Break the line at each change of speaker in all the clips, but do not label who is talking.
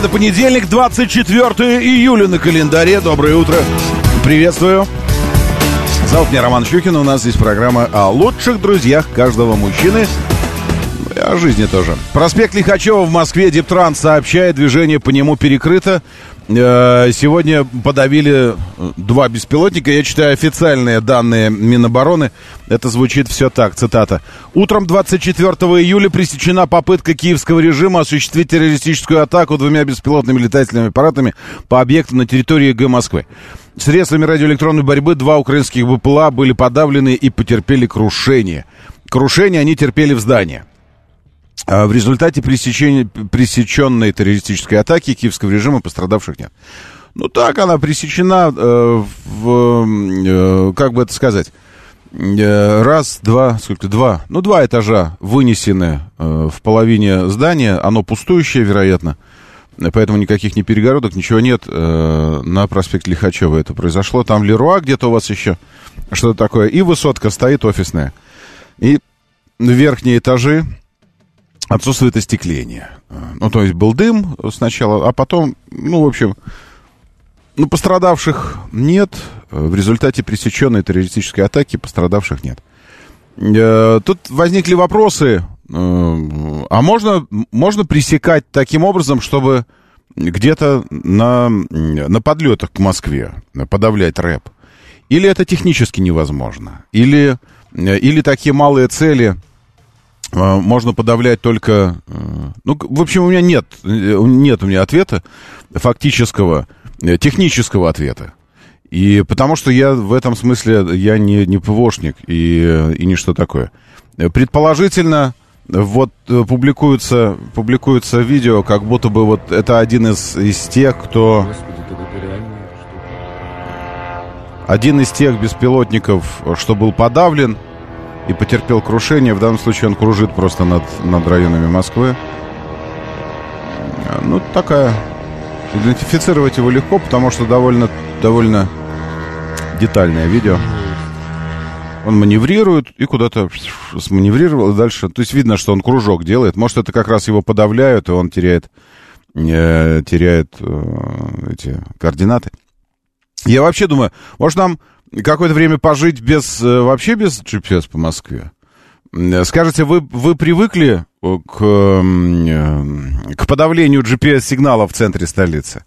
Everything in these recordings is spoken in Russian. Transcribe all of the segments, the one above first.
Это понедельник, 24 июля на календаре. Доброе утро. Приветствую. Зовут меня Роман Щукин. У нас здесь программа о лучших друзьях каждого мужчины. О жизни тоже. Проспект Лихачева в Москве. Диптранс сообщает, движение по нему перекрыто. Э, Сегодня подавили два беспилотника. Я читаю официальные данные Минобороны. Это звучит все так, цитата. Утром 24 июля пресечена попытка киевского режима осуществить террористическую атаку двумя беспилотными летательными аппаратами по объектам на территории Г Москвы. Средствами радиоэлектронной борьбы два украинских БПЛА были подавлены и потерпели крушение. Крушение они терпели в здании. А В результате пресеченной террористической атаки киевского режима пострадавших нет. Ну так, она пресечена э, в, э, как бы это сказать, э, раз, два, сколько, два, ну два этажа вынесены э, в половине здания, оно пустующее, вероятно, поэтому никаких ни перегородок, ничего нет. Э, на проспекте Лихачева это произошло. Там Леруа где-то у вас еще, что-то такое. И высотка стоит офисная. И верхние этажи, отсутствует остекление. Ну, то есть был дым сначала, а потом, ну, в общем, ну, пострадавших нет. В результате пресеченной террористической атаки пострадавших нет. Э, Тут возникли вопросы, э, а можно, можно пресекать таким образом, чтобы где-то на, на подлетах к Москве подавлять рэп? Или это технически невозможно? Или, или такие малые цели э, можно подавлять только... э, Ну, в общем, у меня нет, э, нет у меня ответа фактического, э, технического ответа. И потому что я в этом смысле, я не, не ПВОшник и, и ничто такое. Э, Предположительно, вот публикуется, публикуется видео, как будто бы вот это один из, из тех, кто... Один из тех беспилотников, что был подавлен и потерпел крушение. В данном случае он кружит просто над, над районами Москвы. Э, Ну, такая... Идентифицировать его легко, потому что довольно, довольно детальное видео. Он маневрирует и куда-то сманеврировал дальше. То есть видно, что он кружок делает. Может, это как раз его подавляют, и он теряет, э, теряет э, эти координаты. Я вообще думаю, может нам какое-то время пожить без, э, вообще без GPS по Москве? Э, Скажите, вы, вы привыкли э, к, к подавлению GPS-сигнала в центре столицы?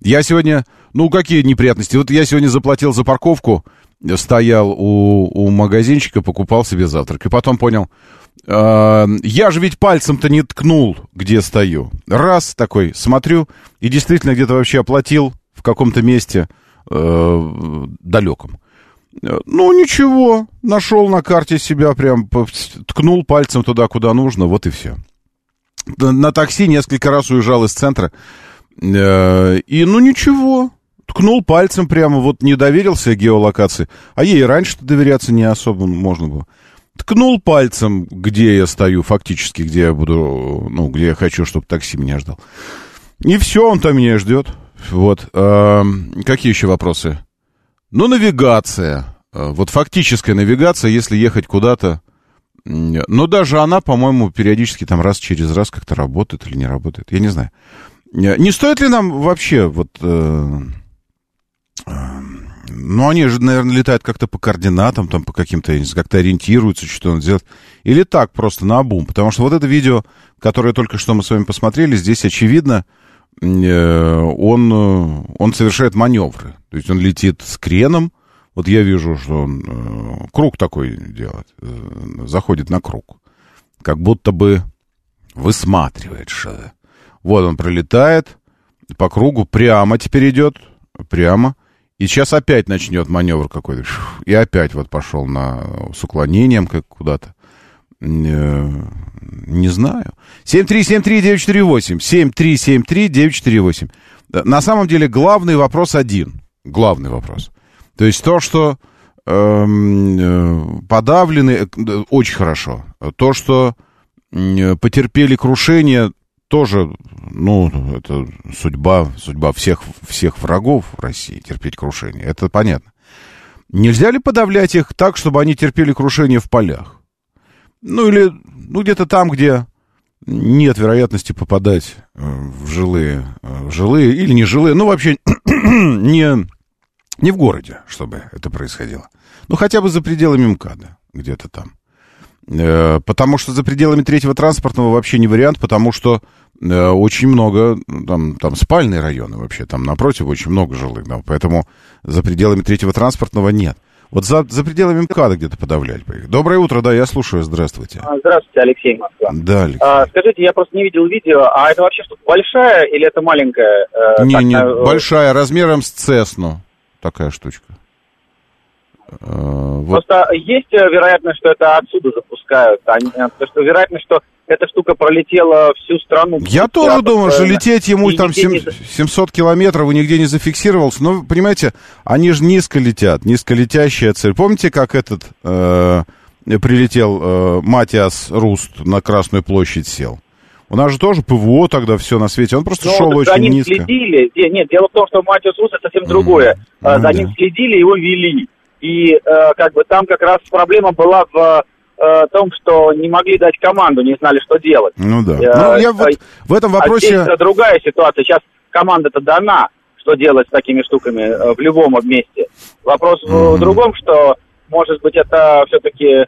Я сегодня, ну, какие неприятности? Вот я сегодня заплатил за парковку, стоял у, у магазинчика, покупал себе завтрак. И потом понял, э, я же ведь пальцем-то не ткнул, где стою. Раз такой, смотрю, и действительно где-то вообще оплатил в каком-то месте э, далеком. Э, Ну, ничего, нашел на карте себя, прям ткнул пальцем туда, куда нужно, вот и все. На, такси несколько раз уезжал из центра, э, и ну ничего, ткнул пальцем прямо, вот не доверился геолокации, а ей раньше-то доверяться не особо можно было. Ткнул пальцем, где я стою, фактически, где я буду, ну, где я хочу, чтобы такси меня ждал. И все, он там меня ждет. Вот. Эм, какие еще вопросы? Ну, навигация. Э, Вот фактическая навигация, если ехать куда-то. Но даже она, по-моему, периодически там раз через раз как-то работает или не работает. Я не знаю. Э, Не стоит ли нам вообще вот... э, э, Ну, они же, наверное, летают как-то по координатам, там, по каким-то, я не знаю, как-то ориентируются, что надо делать. Или так, просто на обум. Потому что вот это видео, которое только что мы с вами посмотрели, здесь очевидно, он, э, он совершает маневры. То есть он летит с креном. Вот я вижу, что он э, круг такой делает, э, заходит на круг. Как будто бы высматривает что-то. Вот он пролетает по кругу, прямо теперь идет, прямо. И сейчас опять начнет маневр какой-то. И опять вот пошел на, с уклонением как куда-то. Не знаю. 7373948. 7373948. На самом деле главный вопрос один. Главный вопрос. То есть то, что эм, подавлены, очень хорошо. То, что потерпели крушение, тоже, ну, это судьба, судьба всех, всех врагов России, терпеть крушение. Это понятно. Нельзя ли подавлять их так, чтобы они терпели крушение в полях? Ну, или, ну, где-то там, где нет вероятности попадать э, в жилые, э, в жилые или не жилые, ну, вообще не, не в городе, чтобы это происходило. Ну, хотя бы за пределами МКАДа, где-то там. Э, потому что за пределами третьего транспортного вообще не вариант, потому что очень много, там, там спальные районы вообще, там напротив очень много жилых, да, поэтому за пределами третьего транспортного нет. Вот за, за пределами МКАДа где-то подавлять бы их. Доброе утро, да, я слушаю, здравствуйте.
А, здравствуйте, Алексей Москва.
Да, Алексей.
А, скажите, я просто не видел видео, а это вообще что-то большая или это маленькая?
Э, не, так, не, на... большая, размером с Цесну такая штучка.
Э, вот. Просто есть э, вероятность, что это отсюда запускают, а не, потому что вероятность, что эта штука пролетела всю страну.
Я тоже думаю, что лететь ему там 7, не... 700 километров и нигде не зафиксировался. Но, понимаете, они же низко летят, низколетящая цель. Помните, как этот э, прилетел э, Матиас Руст на Красную площадь сел? У нас же тоже ПВО тогда все на свете. Он просто Но шел очень
ним
низко.
следили. Нет, дело в том, что Матиас Руст это совсем другое. Mm, за да. ним следили, его вели. И э, как бы там как раз проблема была в э, том, что не могли дать команду, не знали, что делать.
Ну да. Э, ну, я вот в этом а вопросе...
А здесь другая ситуация. Сейчас команда-то дана, что делать с такими штуками э, в любом месте. Вопрос mm-hmm. в другом, что, может быть, это все-таки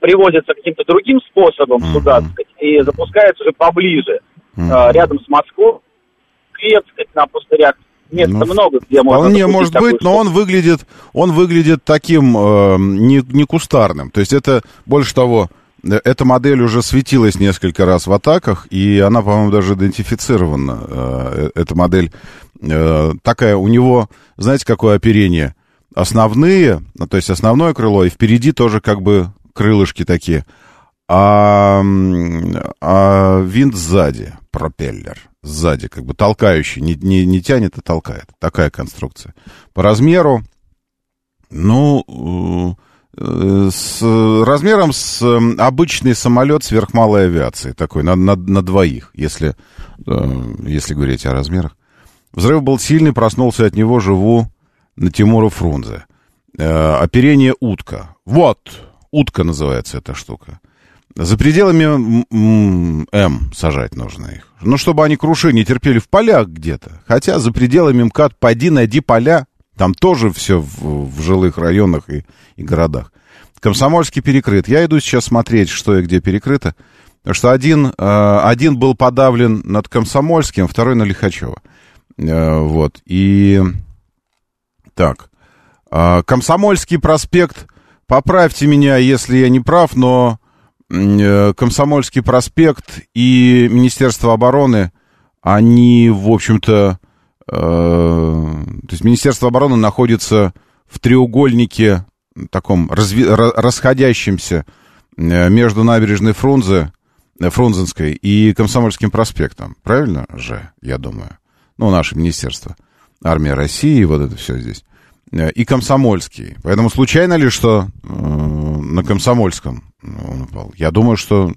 привозится каким-то другим способом mm-hmm. сюда, так сказать, и запускается уже поближе, mm-hmm. рядом с Москвой, сказать, на пустырях Места ну, много, где можно...
Вполне может быть, но он выглядит, он выглядит таким э, не, не кустарным. То есть это, больше того, э, эта модель уже светилась несколько раз в атаках, и она, по-моему, даже идентифицирована. Э, эта модель э, такая, у него, знаете, какое оперение? Основные, ну, то есть основное крыло, и впереди тоже как бы крылышки такие. А, а винт сзади, пропеллер сзади, как бы толкающий, не, не, не тянет, а толкает. Такая конструкция. По размеру, ну, э, с размером с обычный самолет сверхмалой авиации, такой, на, на, на двоих, если, э, если говорить о размерах. Взрыв был сильный, проснулся от него, живу на Тимура Фрунзе. Э, оперение утка. Вот, утка называется эта штука. За пределами М сажать нужно их. Ну, чтобы они крушение терпели в полях где-то. Хотя за пределами МКАД пойди, найди поля. Там тоже все в, в жилых районах и, и городах. Комсомольский перекрыт. Я иду сейчас смотреть, что и где перекрыто. Потому что один, э, один был подавлен над Комсомольским, второй на Лихачева. Э, вот. И... Так. Э, Комсомольский проспект. Поправьте меня, если я не прав, но Комсомольский проспект и Министерство обороны, они, в общем-то, э, то есть Министерство обороны находится в треугольнике таком разви, расходящемся э, между набережной Фрунзе, э, Фрунзенской и Комсомольским проспектом. Правильно же, я думаю? Ну, наше министерство. Армия России, вот это все здесь. И Комсомольский. Поэтому случайно ли, что э, на Комсомольском он упал. Я думаю, что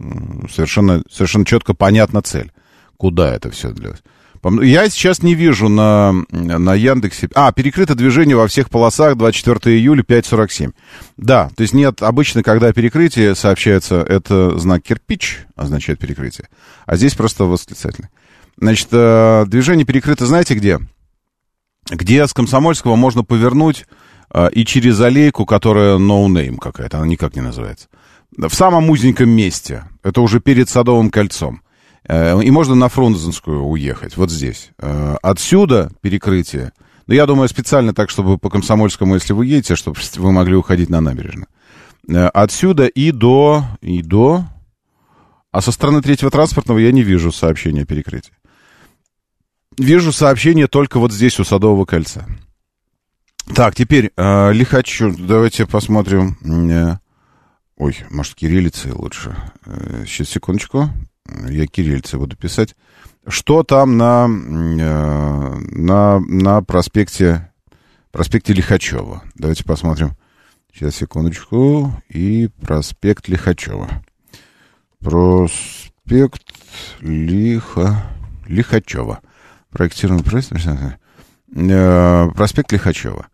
совершенно, совершенно четко понятна цель, куда это все длилось. Я сейчас не вижу на, на Яндексе... А, перекрыто движение во всех полосах 24 июля 5.47. Да, то есть нет, обычно, когда перекрытие сообщается, это знак кирпич, означает перекрытие. А здесь просто восклицательный. Значит, э, движение перекрыто знаете где? Где с Комсомольского можно повернуть и через аллейку, которая no name какая-то, она никак не называется в самом узеньком месте. Это уже перед Садовым кольцом. Э, и можно на Фрунзенскую уехать, вот здесь. Э, отсюда перекрытие. Но я думаю, специально так, чтобы по Комсомольскому, если вы едете, чтобы вы могли уходить на набережную. Э, отсюда и до... И до... А со стороны третьего транспортного я не вижу сообщения о перекрытии. Вижу сообщение только вот здесь, у Садового кольца. Так, теперь э, Лихачу. Давайте посмотрим... Э, Ой, может, кириллицей лучше. Э, сейчас, секундочку. Я кириллицей буду писать. Что там на, э, на, на проспекте, проспекте Лихачева? Давайте посмотрим. Сейчас, секундочку. И проспект Лихачева. Проспект Лиха... Лихачева. Проектируемый проект... Э, проспект Лихачева.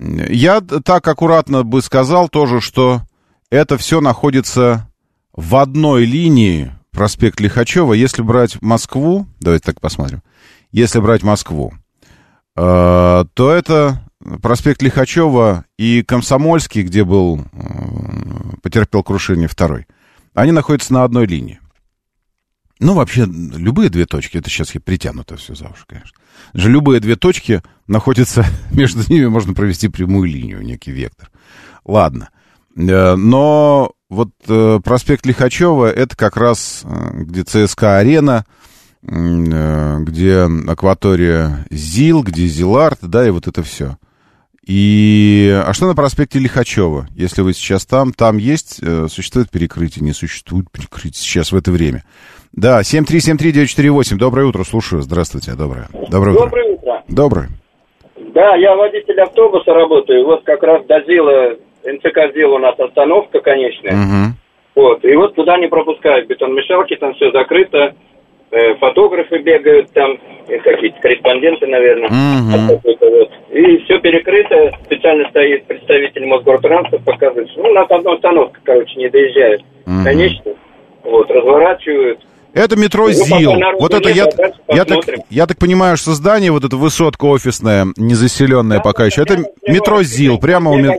Я так аккуратно бы сказал тоже, что это все находится в одной линии проспект Лихачева. Если брать Москву, давайте так посмотрим. Если брать Москву, э, то это проспект Лихачева и Комсомольский, где был, э, потерпел крушение второй, они находятся на одной линии. Ну, вообще, любые две точки, это сейчас я притянуто все за уши, конечно. Же любые две точки находятся, между ними можно провести прямую линию, некий вектор. Ладно. Э, но вот э, проспект Лихачева, это как раз э, где ЦСКА-арена, где акватория ЗИЛ, где ЗИЛАРТ, да, и вот это все. И... А что на проспекте Лихачева? Если вы сейчас там, там есть, существует перекрытие, не существует перекрытие сейчас в это время. Да, 7373948. Доброе утро, слушаю. Здравствуйте, доброе. Доброе утро.
Доброе утро.
Доброе.
Да, я водитель автобуса работаю. Вот как раз до Зила, НЦК Зила у нас остановка конечная.
Угу.
Вот. И вот туда не пропускают бетономешалки, там все закрыто. Э, фотографы бегают там, какие-то корреспонденты, наверное.
Угу.
Вот. И все перекрыто. Специально стоит представитель Мосгортранса, показывает. Ну, у нас одна остановка, короче, не доезжает.
Мгм.
Конечно. Вот, разворачивают.
Это метро
Ну,
ЗИЛ. Вот это
нет,
я,
а
я, так, я так понимаю, что здание, вот эта высотка офисная, незаселенная пока еще, это метро ЗИЛ, прямо у меня...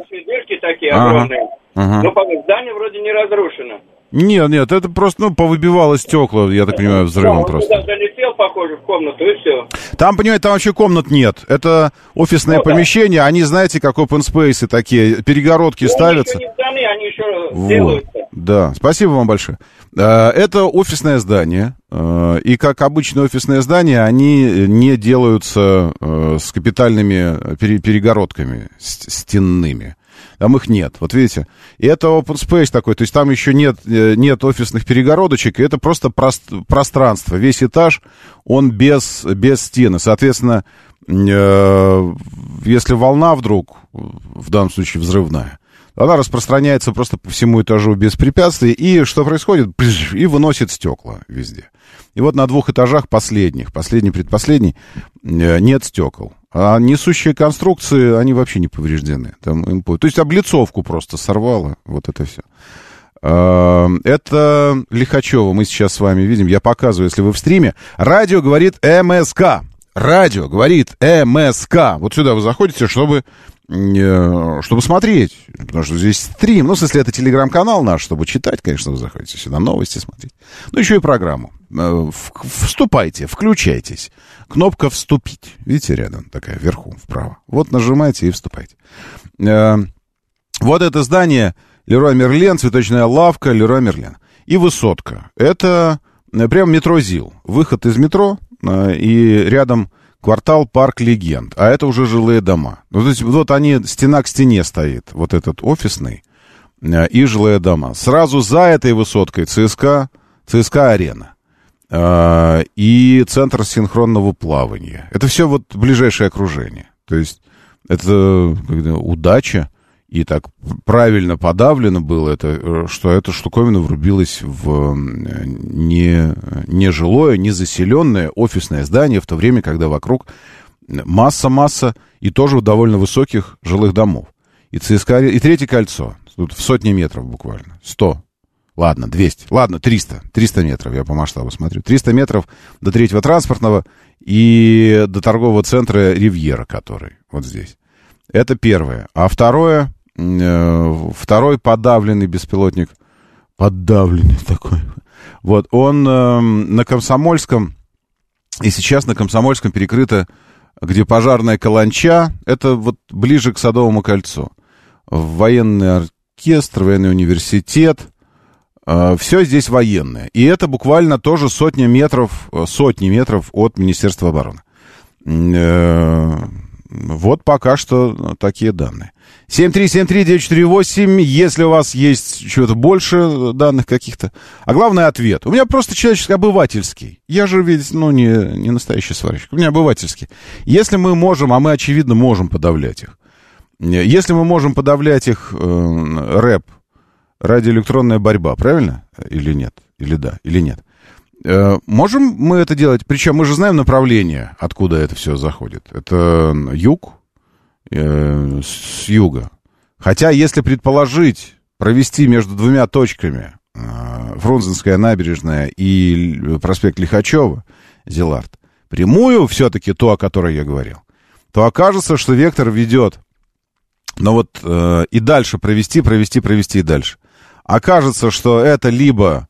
такие
Ага.
огромные.
Ага.
Ну, по- здание вроде не разрушено.
Нет, нет, это просто, ну, повыбивало стекла, я так понимаю, взрывом
Да, он
просто.
туда залетел, похоже, в комнату, и все.
Там, понимаете, там вообще комнат нет. Это офисное
Ну да.
помещение, они, знаете, как open space такие, перегородки ставятся.
Они еще не сданы, они еще
Вот.
делаются.
Да, спасибо вам большое. Э, Это офисное здание, э, и как обычное офисное здание, они не делаются э, с капитальными пере- перегородками стенными. Там их нет, вот видите. И это open space такой, то есть там еще нет, э, нет офисных перегородочек, это просто прост- пространство. Весь этаж, он без, без стены. Соответственно, э, если волна вдруг, в данном случае взрывная, она распространяется просто по всему этажу без препятствий, и что происходит? И выносит стекла везде. И вот на двух этажах последних, последний, предпоследний, э, нет стекол. А несущие конструкции, они вообще не повреждены. Там им То есть облицовку просто сорвало, вот это все. А, Это Лихачева мы сейчас с вами видим. Я показываю, если вы в стриме. Радио говорит МСК. Радио говорит МСК. Вот сюда вы заходите, чтобы, э, чтобы смотреть. Потому что здесь стрим. Ну, смысле, это телеграм-канал наш, чтобы читать, конечно, вы заходите сюда, новости смотреть. Ну, еще и программу. Э, Вступайте, включайтесь. Кнопка «Вступить». Видите, рядом такая, вверху, вправо. Вот нажимайте и вступайте. Э, Вот это здание Леруа Мерлен, цветочная лавка Леруа Мерлен. И высотка. Это прям метро ЗИЛ. Выход из метро, и рядом квартал Парк Легенд. А это уже жилые дома. Ну, то есть вот они, стена к стене стоит, вот этот офисный, э, и жилые дома. Сразу за этой высоткой ЦСКА, ЦСКА Арена. Э, И центр синхронного плавания. Это все вот ближайшее окружение. То есть это удача. И так правильно подавлено было это, э, что эта штуковина врубилась в не, жилое, не заселенное офисное здание, в то время, когда вокруг масса-масса и тоже довольно высоких жилых домов. И ЦСКА, и третье кольцо, тут в сотни метров буквально, 100, ладно, 200, ладно, 300, 300 метров, я по масштабу смотрю, 300 метров до третьего транспортного и до торгового центра Ривьера, который вот здесь. Это первое. А второе, второй подавленный беспилотник, подавленный такой, вот, он э, на Комсомольском, и сейчас на Комсомольском перекрыто, где пожарная каланча, это вот ближе к Садовому кольцу. Военный оркестр, военный университет, все здесь военное. И это буквально тоже сотни метров, э, сотни метров от Министерства обороны. Э, Вот пока что такие данные. 7373948, если у вас есть чего-то больше данных каких-то. А главное, ответ. У меня просто человеческий, обывательский. Я же ведь, ну, не, не настоящий сварщик. У меня обывательский. Если мы можем, а мы, очевидно, можем подавлять их. Если мы можем подавлять их э, рэп, радиоэлектронная борьба, правильно? Или нет? Или да, или нет? Э, можем мы это делать? Причем мы же знаем направление, откуда это все заходит. Это юг, э, с юга. Хотя, если предположить, провести между двумя точками э, Фрунзенская набережная и проспект Лихачева, Зелард, прямую все-таки ту, о которой я говорил, то окажется, что вектор ведет, но вот э, и дальше провести, провести, провести и дальше. Окажется, что это либо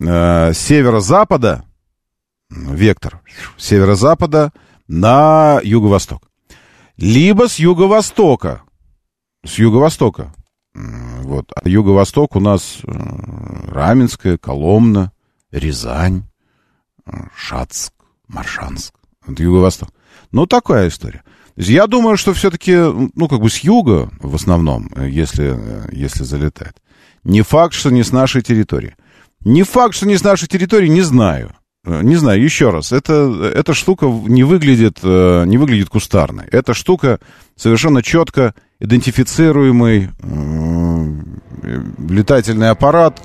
э, северо-запада, вектор северо-запада на юго-восток. Либо с юго-востока. С юго-востока. Вот. А юго-восток у нас э, Раменская, Коломна, Рязань, э, Шацк, Маршанск. Это юго-восток. Ну, такая история. Я думаю, что все-таки, ну, как бы с юга в основном, если, если залетает. Не факт, что не с нашей территории. Не факт, что не с нашей территории, не знаю. Э, не знаю, еще раз, это, эта штука не выглядит, э, не выглядит кустарной. Эта штука совершенно четко идентифицируемый э, летательный аппарат,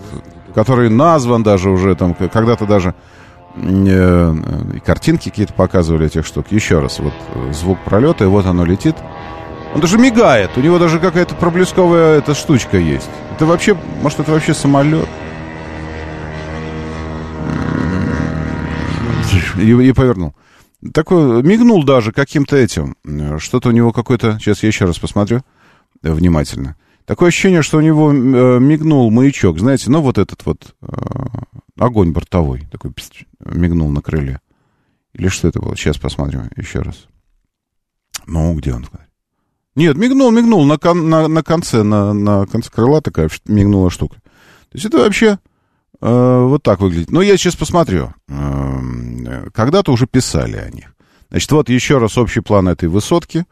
который назван даже уже, там, когда-то даже э, картинки какие-то показывали этих штук. Еще раз, вот звук пролета, и вот оно летит. Он даже мигает, у него даже какая-то проблесковая эта штучка есть. Это вообще, может, это вообще самолет? И, и повернул. Такой, мигнул даже каким-то этим. Что-то у него какой-то... Сейчас я еще раз посмотрю внимательно. Такое ощущение, что у него э, мигнул маячок. Знаете, ну вот этот вот э, огонь бортовой. Такой мигнул на крыле. Или что это было? Сейчас посмотрим еще раз. Ну, где он? Нет, мигнул, мигнул. На, кон, на, на конце, на, на конце крыла такая мигнула штука. То есть это вообще Э, вот так выглядит. Но я сейчас посмотрю. Э, когда-то уже писали о них. Значит, вот еще раз общий план этой высотки.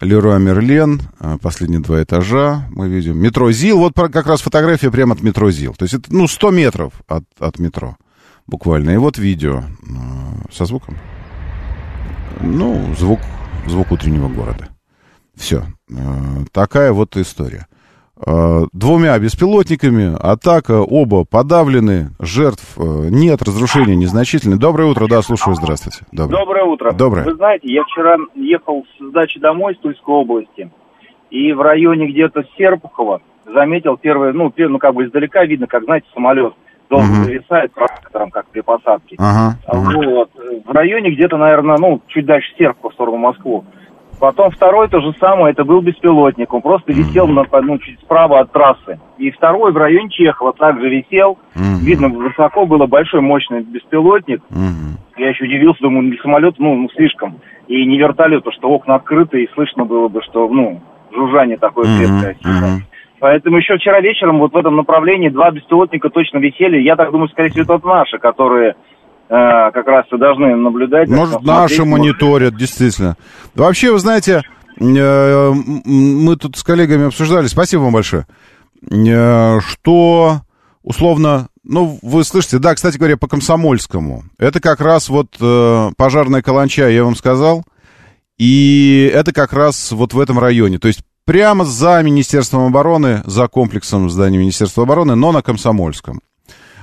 Леруа Мерлен, э, последние два этажа мы видим. Метро ЗИЛ, вот как раз фотография прямо от метро ЗИЛ. То есть это, ну, 100 метров от, от метро буквально. И вот видео со звуком. Ну, звук, звук утреннего города. Все. Такая вот история. Э, двумя беспилотниками, атака, оба подавлены, жертв э, нет, разрушения незначительные. Доброе утро, да, слушаю, здравствуйте.
Доброе, Доброе утро.
Доброе.
Вы знаете, я вчера ехал с дачи домой из Тульской области, и в районе где-то Серпухова заметил первый, ну, ну, как бы издалека видно, как, знаете, самолет долго угу. зависает трактором, как при посадке.
Ага,
вот. В районе где-то, наверное, ну, чуть дальше Серпухова, в сторону Москвы. Потом второй то же самое, это был беспилотник. Он просто висел на, ну, чуть справа от трассы. И второй в районе Чехова также висел.
Mm-hmm.
Видно, высоко было большой, мощный беспилотник.
Mm-hmm.
Я еще удивился, думаю, не самолет, ну, ну, слишком. И не вертолет, потому что окна открыты, и слышно было бы, что, ну, жужжание такое крепкое.
Mm-hmm.
Поэтому еще вчера вечером вот в этом направлении два беспилотника точно висели. Я так думаю, скорее всего, это наши, которые как раз и должны наблюдать.
Может, наши мониторят, действительно. Вообще, вы знаете, э, мы тут с коллегами обсуждали, спасибо вам большое, э, что условно, ну, вы слышите, да, кстати говоря, по Комсомольскому. Это как раз вот пожарная каланча, я вам сказал, и это как раз вот в этом районе. То есть прямо за Министерством обороны, за комплексом здания Министерства обороны, но на Комсомольском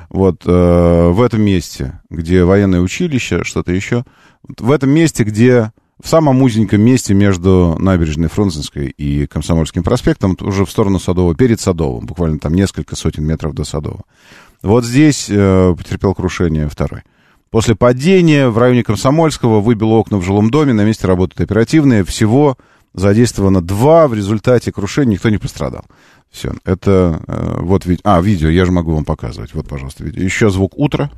вот э, в этом месте, где военное училище, что-то еще, в этом месте, где в самом узеньком месте между набережной Фрунзенской и Комсомольским проспектом, уже в сторону Садового, перед Садовым, буквально там несколько сотен метров до Садового. Вот здесь э, потерпел крушение второй. После падения в районе Комсомольского выбило окна в жилом доме, на месте работают оперативные, всего задействовано два, в результате крушения никто не пострадал. Все, это э, вот ви... а видео, я же могу вам показывать. Вот, пожалуйста, видео. Еще звук утра.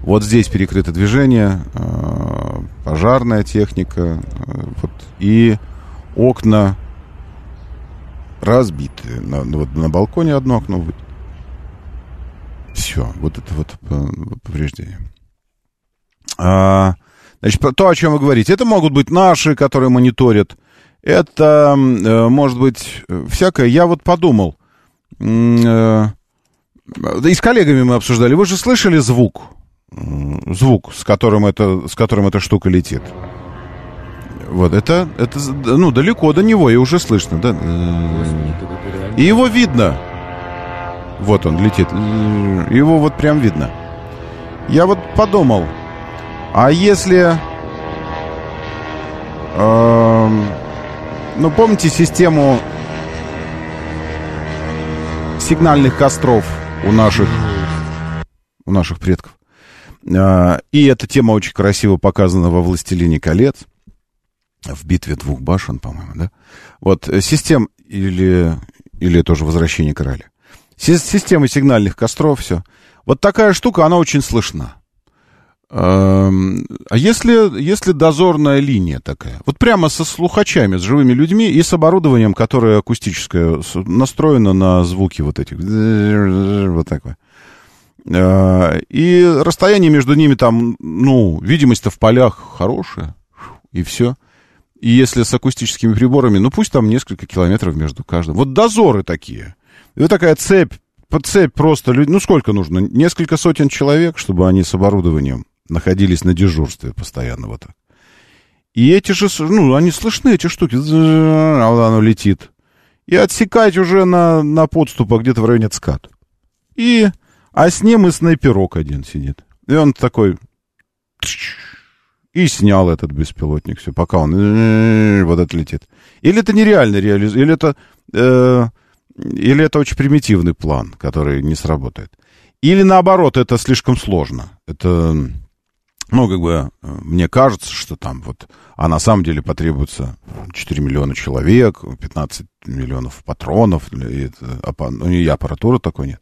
Вот здесь перекрыто движение, э, пожарная техника, э, вот и окна разбиты. На, вот на балконе одно окно. Все, вот это вот повреждение. А, Значит, то, о чем вы говорите, это могут быть наши, которые мониторят. Это э, может быть всякое. Я вот подумал, э, и с коллегами мы обсуждали. Вы же слышали звук? Звук, с которым, это, с которым эта штука летит. Вот, это, это, ну, далеко до него, и уже слышно, да? И его видно. Вот он летит. Его вот прям видно. Я вот подумал, а если... Э, ну, помните систему сигнальных костров у наших, у наших предков? Э, и эта тема очень красиво показана во «Властелине колец». В «Битве двух башен», по-моему, да? Вот, э, систем или, или тоже «Возвращение короля». Система сигнальных костров, все. Вот такая штука, она очень слышна. Эм, а если, если дозорная линия такая, вот прямо со слухачами, с живыми людьми и с оборудованием, которое акустическое, настроено на звуки вот этих, вот такое. Э, и расстояние между ними там, ну, видимость-то в полях хорошая, и все. И если с акустическими приборами, ну, пусть там несколько километров между каждым. Вот дозоры такие. Вот такая цепь, цепь просто, ну, сколько нужно? Несколько сотен человек, чтобы они с оборудованием находились на дежурстве постоянно вот так. И эти же, ну, они слышны, эти штуки, оно летит. И отсекать уже на, на подступах где-то в районе ЦКАД. И, а с ним и снайперок один сидит. И он такой, и снял этот беспилотник, все, пока он вот это летит. Или это нереально реализуется, или это, э, или это очень примитивный план, который не сработает. Или наоборот, это слишком сложно. Это ну, как бы, э, мне кажется, что там вот, а на самом деле потребуется 4 миллиона человек, 15 миллионов патронов, и, ну, и аппаратуры такой нет.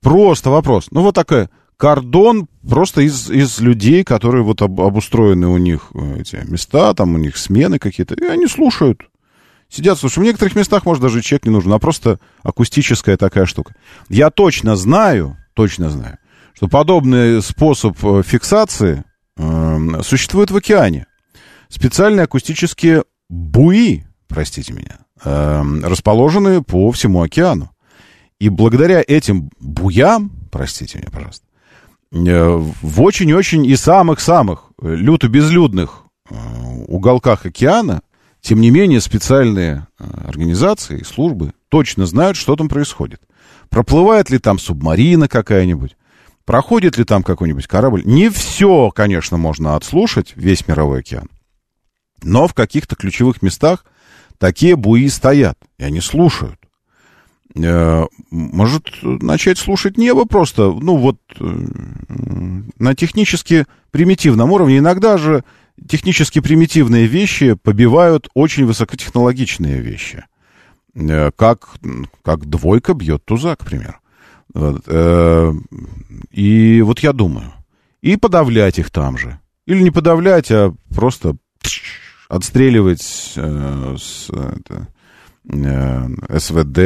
Просто вопрос. Ну, вот такая кордон просто из, из людей, которые вот об, обустроены у них э, эти места, там у них смены какие-то, и они слушают. Сидят, слушают. В некоторых местах, может, даже чек не нужен, а просто акустическая такая штука. Я точно знаю, точно знаю, что подобный способ э, фиксации существуют в океане. Специальные акустические буи, простите меня, эм, расположены по всему океану. И благодаря этим буям, простите меня, пожалуйста, э, в очень-очень и самых-самых люто-безлюдных э, уголках океана, тем не менее, специальные э, организации, службы точно знают, что там происходит. Проплывает ли там субмарина какая-нибудь, Проходит ли там какой-нибудь корабль? Не все, конечно, можно отслушать, весь мировой океан. Но в каких-то ключевых местах такие буи стоят, и они слушают. Э, может начать слушать небо просто, ну вот, э, на технически примитивном уровне. Иногда же технически примитивные вещи побивают очень высокотехнологичные вещи. Э, как, как двойка бьет туза, к примеру. Вот, э, и вот я думаю, и подавлять их там же. Или не подавлять, а просто отстреливать э, с, это, СВД,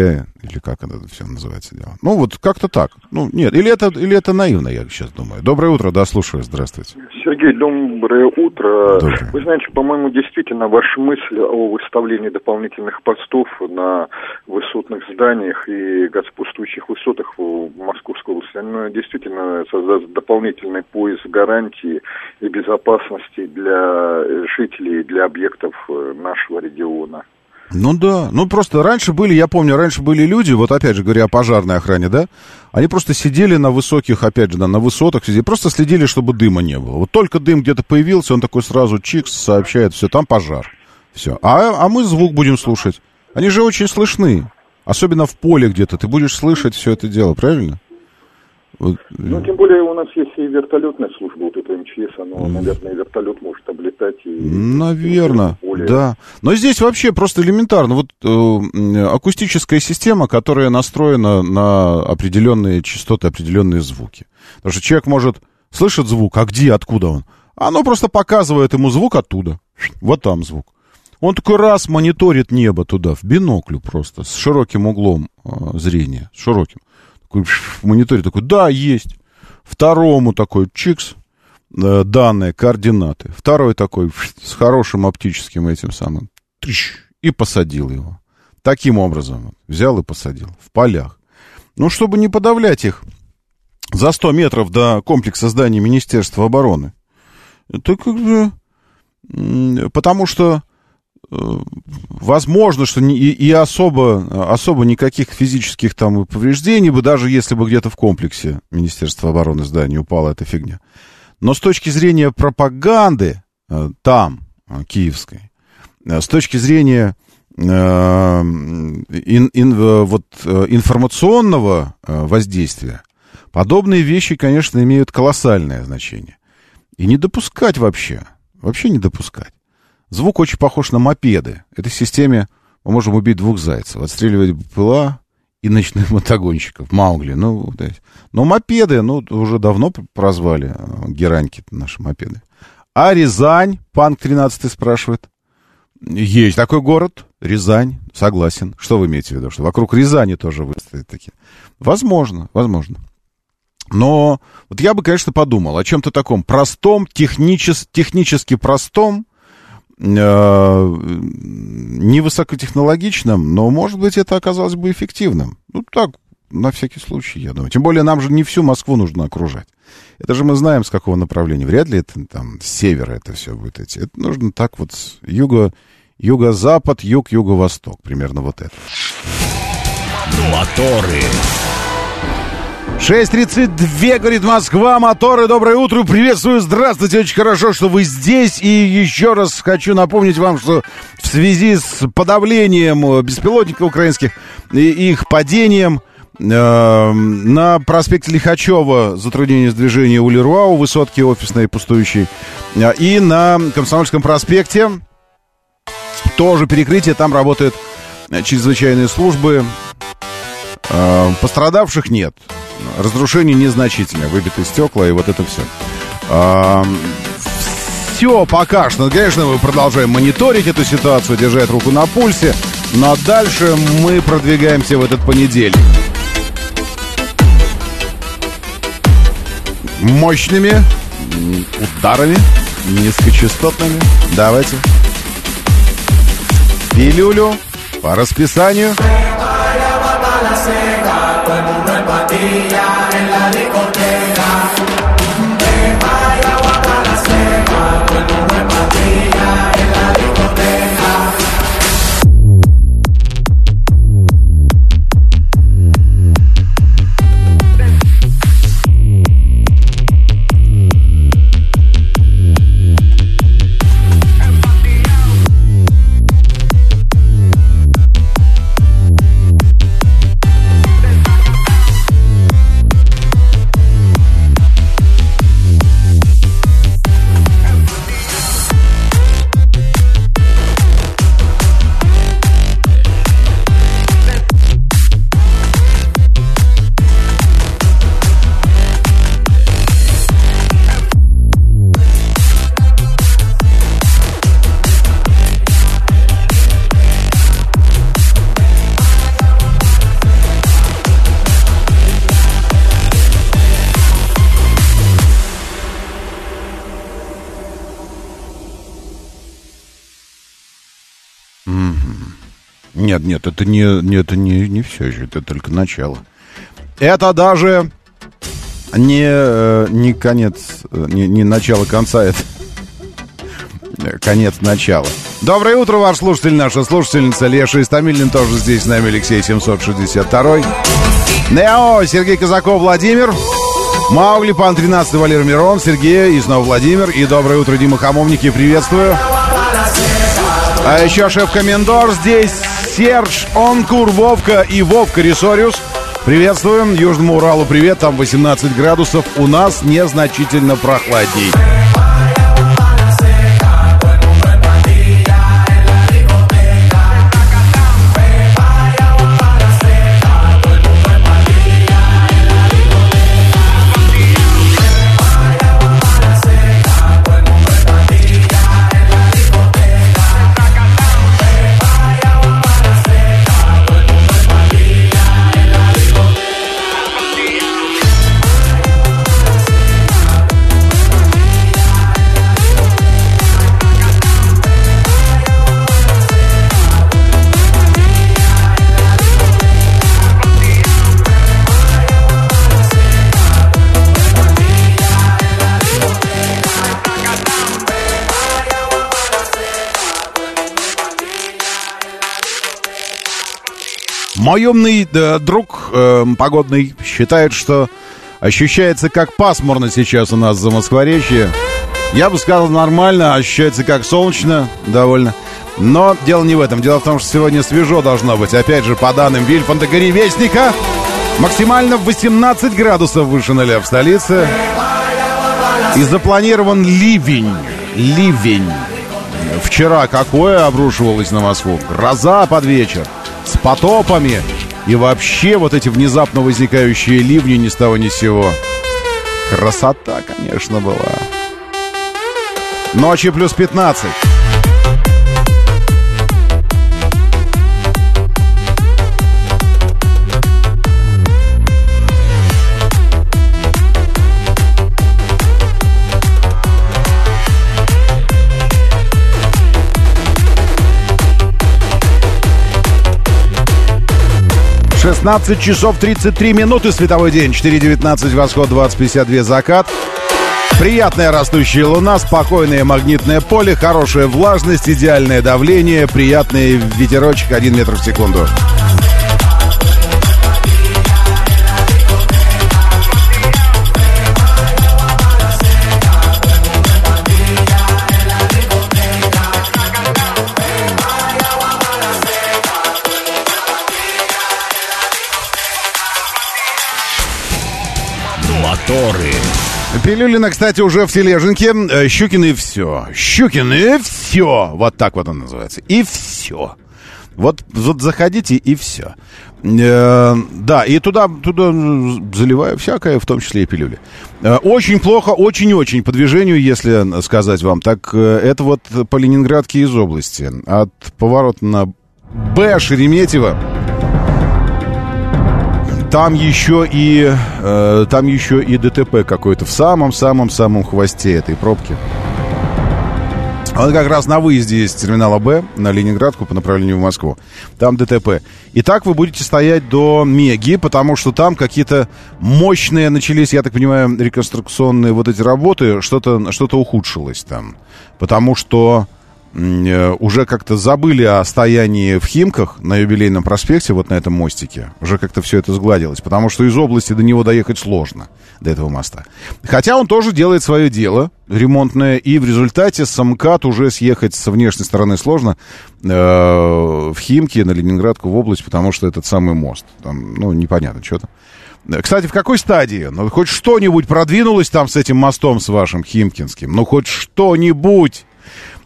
или как это все называется дело. Ну, вот как-то так. Ну, нет, или это, или это наивно, я сейчас думаю. Доброе утро, да, слушаю, здравствуйте.
Сергей, доброе утро.
Доброе.
Вы знаете, по-моему, действительно, ваша мысль о выставлении дополнительных постов на высотных зданиях и господствующих высотах в Московской области, она действительно создаст дополнительный пояс гарантии и безопасности для жителей, для объектов нашего региона.
Ну да, ну просто раньше были, я помню, раньше были люди, вот опять же говоря о пожарной охране, да, они просто сидели на высоких, опять же, да, на высотах, сидели, просто следили, чтобы дыма не было. Вот только дым где-то появился, он такой сразу чикс, сообщает, все, там пожар. Все. А, а мы звук будем слушать. Они же очень слышны. Особенно в поле где-то. Ты будешь слышать все это дело, правильно?
Вот. Ну, тем более у нас есть и вертолетная служба, вот это МЧС, оно, наверное, вертолет может облетать. И,
наверное, и да. Но здесь вообще просто элементарно. Вот э, акустическая система, которая настроена на определенные частоты, определенные звуки. Потому что человек может слышать звук, а где, откуда он? Оно просто показывает ему звук оттуда. Вот там звук. Он такой раз мониторит небо туда, в биноклю просто, с широким углом э, зрения, с широким в мониторе такой, да, есть. Второму такой чикс, э, данные, координаты. Второй такой с хорошим оптическим этим самым. И посадил его. Таким образом. Взял и посадил. В полях. Ну, чтобы не подавлять их за 100 метров до комплекса зданий Министерства обороны. Это как бы... Потому что возможно, что не, и, особо, особо никаких физических там повреждений бы, даже если бы где-то в комплексе Министерства обороны здания упала эта фигня. Но с точки зрения пропаганды э, там, э, киевской, с точки зрения ин, ин, вот, информационного воздействия, подобные вещи, конечно, имеют колоссальное значение. И не допускать вообще, вообще не допускать. Звук очень похож на мопеды. Этой системе мы можем убить двух зайцев. Отстреливать пыла и ночных мотогонщиков. Маугли. Ну, да. Но мопеды, ну, уже давно прозвали э, гераньки наши мопеды. А Рязань, Панк 13 спрашивает. Есть такой город, Рязань, согласен. Что вы имеете в виду? Что вокруг Рязани тоже выставят такие? Возможно, возможно. Но вот я бы, конечно, подумал о чем-то таком простом, техничес, технически простом, не высокотехнологичном, но, может быть, это оказалось бы эффективным. Ну, так, на всякий случай, я думаю. Тем более, нам же не всю Москву нужно окружать. Это же мы знаем, с какого направления. Вряд ли это там с севера это все будет идти. Это нужно так вот с юга, юго-запад, юг, юго-восток. Примерно вот это.
Моторы.
6.32, говорит Москва, моторы, доброе утро, приветствую, здравствуйте, очень хорошо, что вы здесь, и еще раз хочу напомнить вам, что в связи с подавлением беспилотников украинских и их падением, э, на проспекте Лихачева затруднение с движением у Леруа, у высотки офисной пустующей, э, и на Комсомольском проспекте тоже перекрытие, там работают чрезвычайные службы, э, пострадавших нет. Разрушение незначительное. Выбиты стекла и вот это все. А, все пока что. Конечно, мы продолжаем мониторить эту ситуацию, держать руку на пульсе. Но дальше мы продвигаемся в этот понедельник. Мощными ударами, низкочастотными. Давайте. Пилюлю по расписанию. Нет, нет, это не, не, это не, не все еще, это только начало. Это даже не, э, не конец, э, не, не начало конца, это конец начала. Доброе утро, ваш слушатель, наша слушательница Леша Истамилин тоже здесь с нами, Алексей 762. Нео, Сергей Казаков, Владимир. Маугли, пан 13, Валерий Мирон, Сергей и снова Владимир. И доброе утро, Дима Хамовники, приветствую. А еще шеф-комендор здесь Серж Онкур, Вовка и Вовка Ресориус. Приветствуем. Южному Уралу привет. Там 18 градусов. У нас незначительно прохладней. Мой умный э, друг э, погодный считает, что ощущается как пасмурно сейчас у нас за Москворечье. Я бы сказал нормально, ощущается как солнечно довольно. Но дело не в этом. Дело в том, что сегодня свежо должно быть. Опять же, по данным Вильфандагори Вестника, максимально 18 градусов выше нуля в столице. И запланирован ливень. Ливень. Вчера какое обрушивалось на Москву? Гроза под вечер с потопами и вообще вот эти внезапно возникающие ливни ни с того ни с сего. Красота, конечно, была. Ночи плюс 15. 16 часов 33 минуты. Световой день. 4.19 восход, 20.52 закат. Приятная растущая луна, спокойное магнитное поле, хорошая влажность, идеальное давление, приятный ветерочек. 1 метр в секунду. Пилюлина, кстати, уже в тележеньке. Э, Щукин и все. Щукин и все. Вот так вот он называется. И все. Вот, вот заходите и все. Э, да, и туда, туда заливаю всякое, в том числе и пилюли. Э, очень плохо, очень-очень по движению, если сказать вам. Так э, это вот по Ленинградке из области. От поворота на Б Шереметьево там еще и э, там еще и ДТП какой-то в самом-самом-самом хвосте этой пробки. Он как раз на выезде из терминала Б на Ленинградку по направлению в Москву. Там ДТП. И так вы будете стоять до Меги, потому что там какие-то мощные начались, я так понимаю, реконструкционные вот эти работы. Что-то что ухудшилось там. Потому что уже как-то забыли о стоянии в Химках на юбилейном проспекте, вот на этом мостике. Уже как-то все это сгладилось, потому что из области до него доехать сложно, до этого моста. Хотя он тоже делает свое дело ремонтное, и в результате с МКАД уже съехать со внешней стороны сложно э, в Химки, на Ленинградку, в область, потому что этот самый мост. Там, ну, непонятно, что там. Кстати, в какой стадии? Ну, хоть что-нибудь продвинулось там с этим мостом, с вашим Химкинским? Ну, хоть что-нибудь?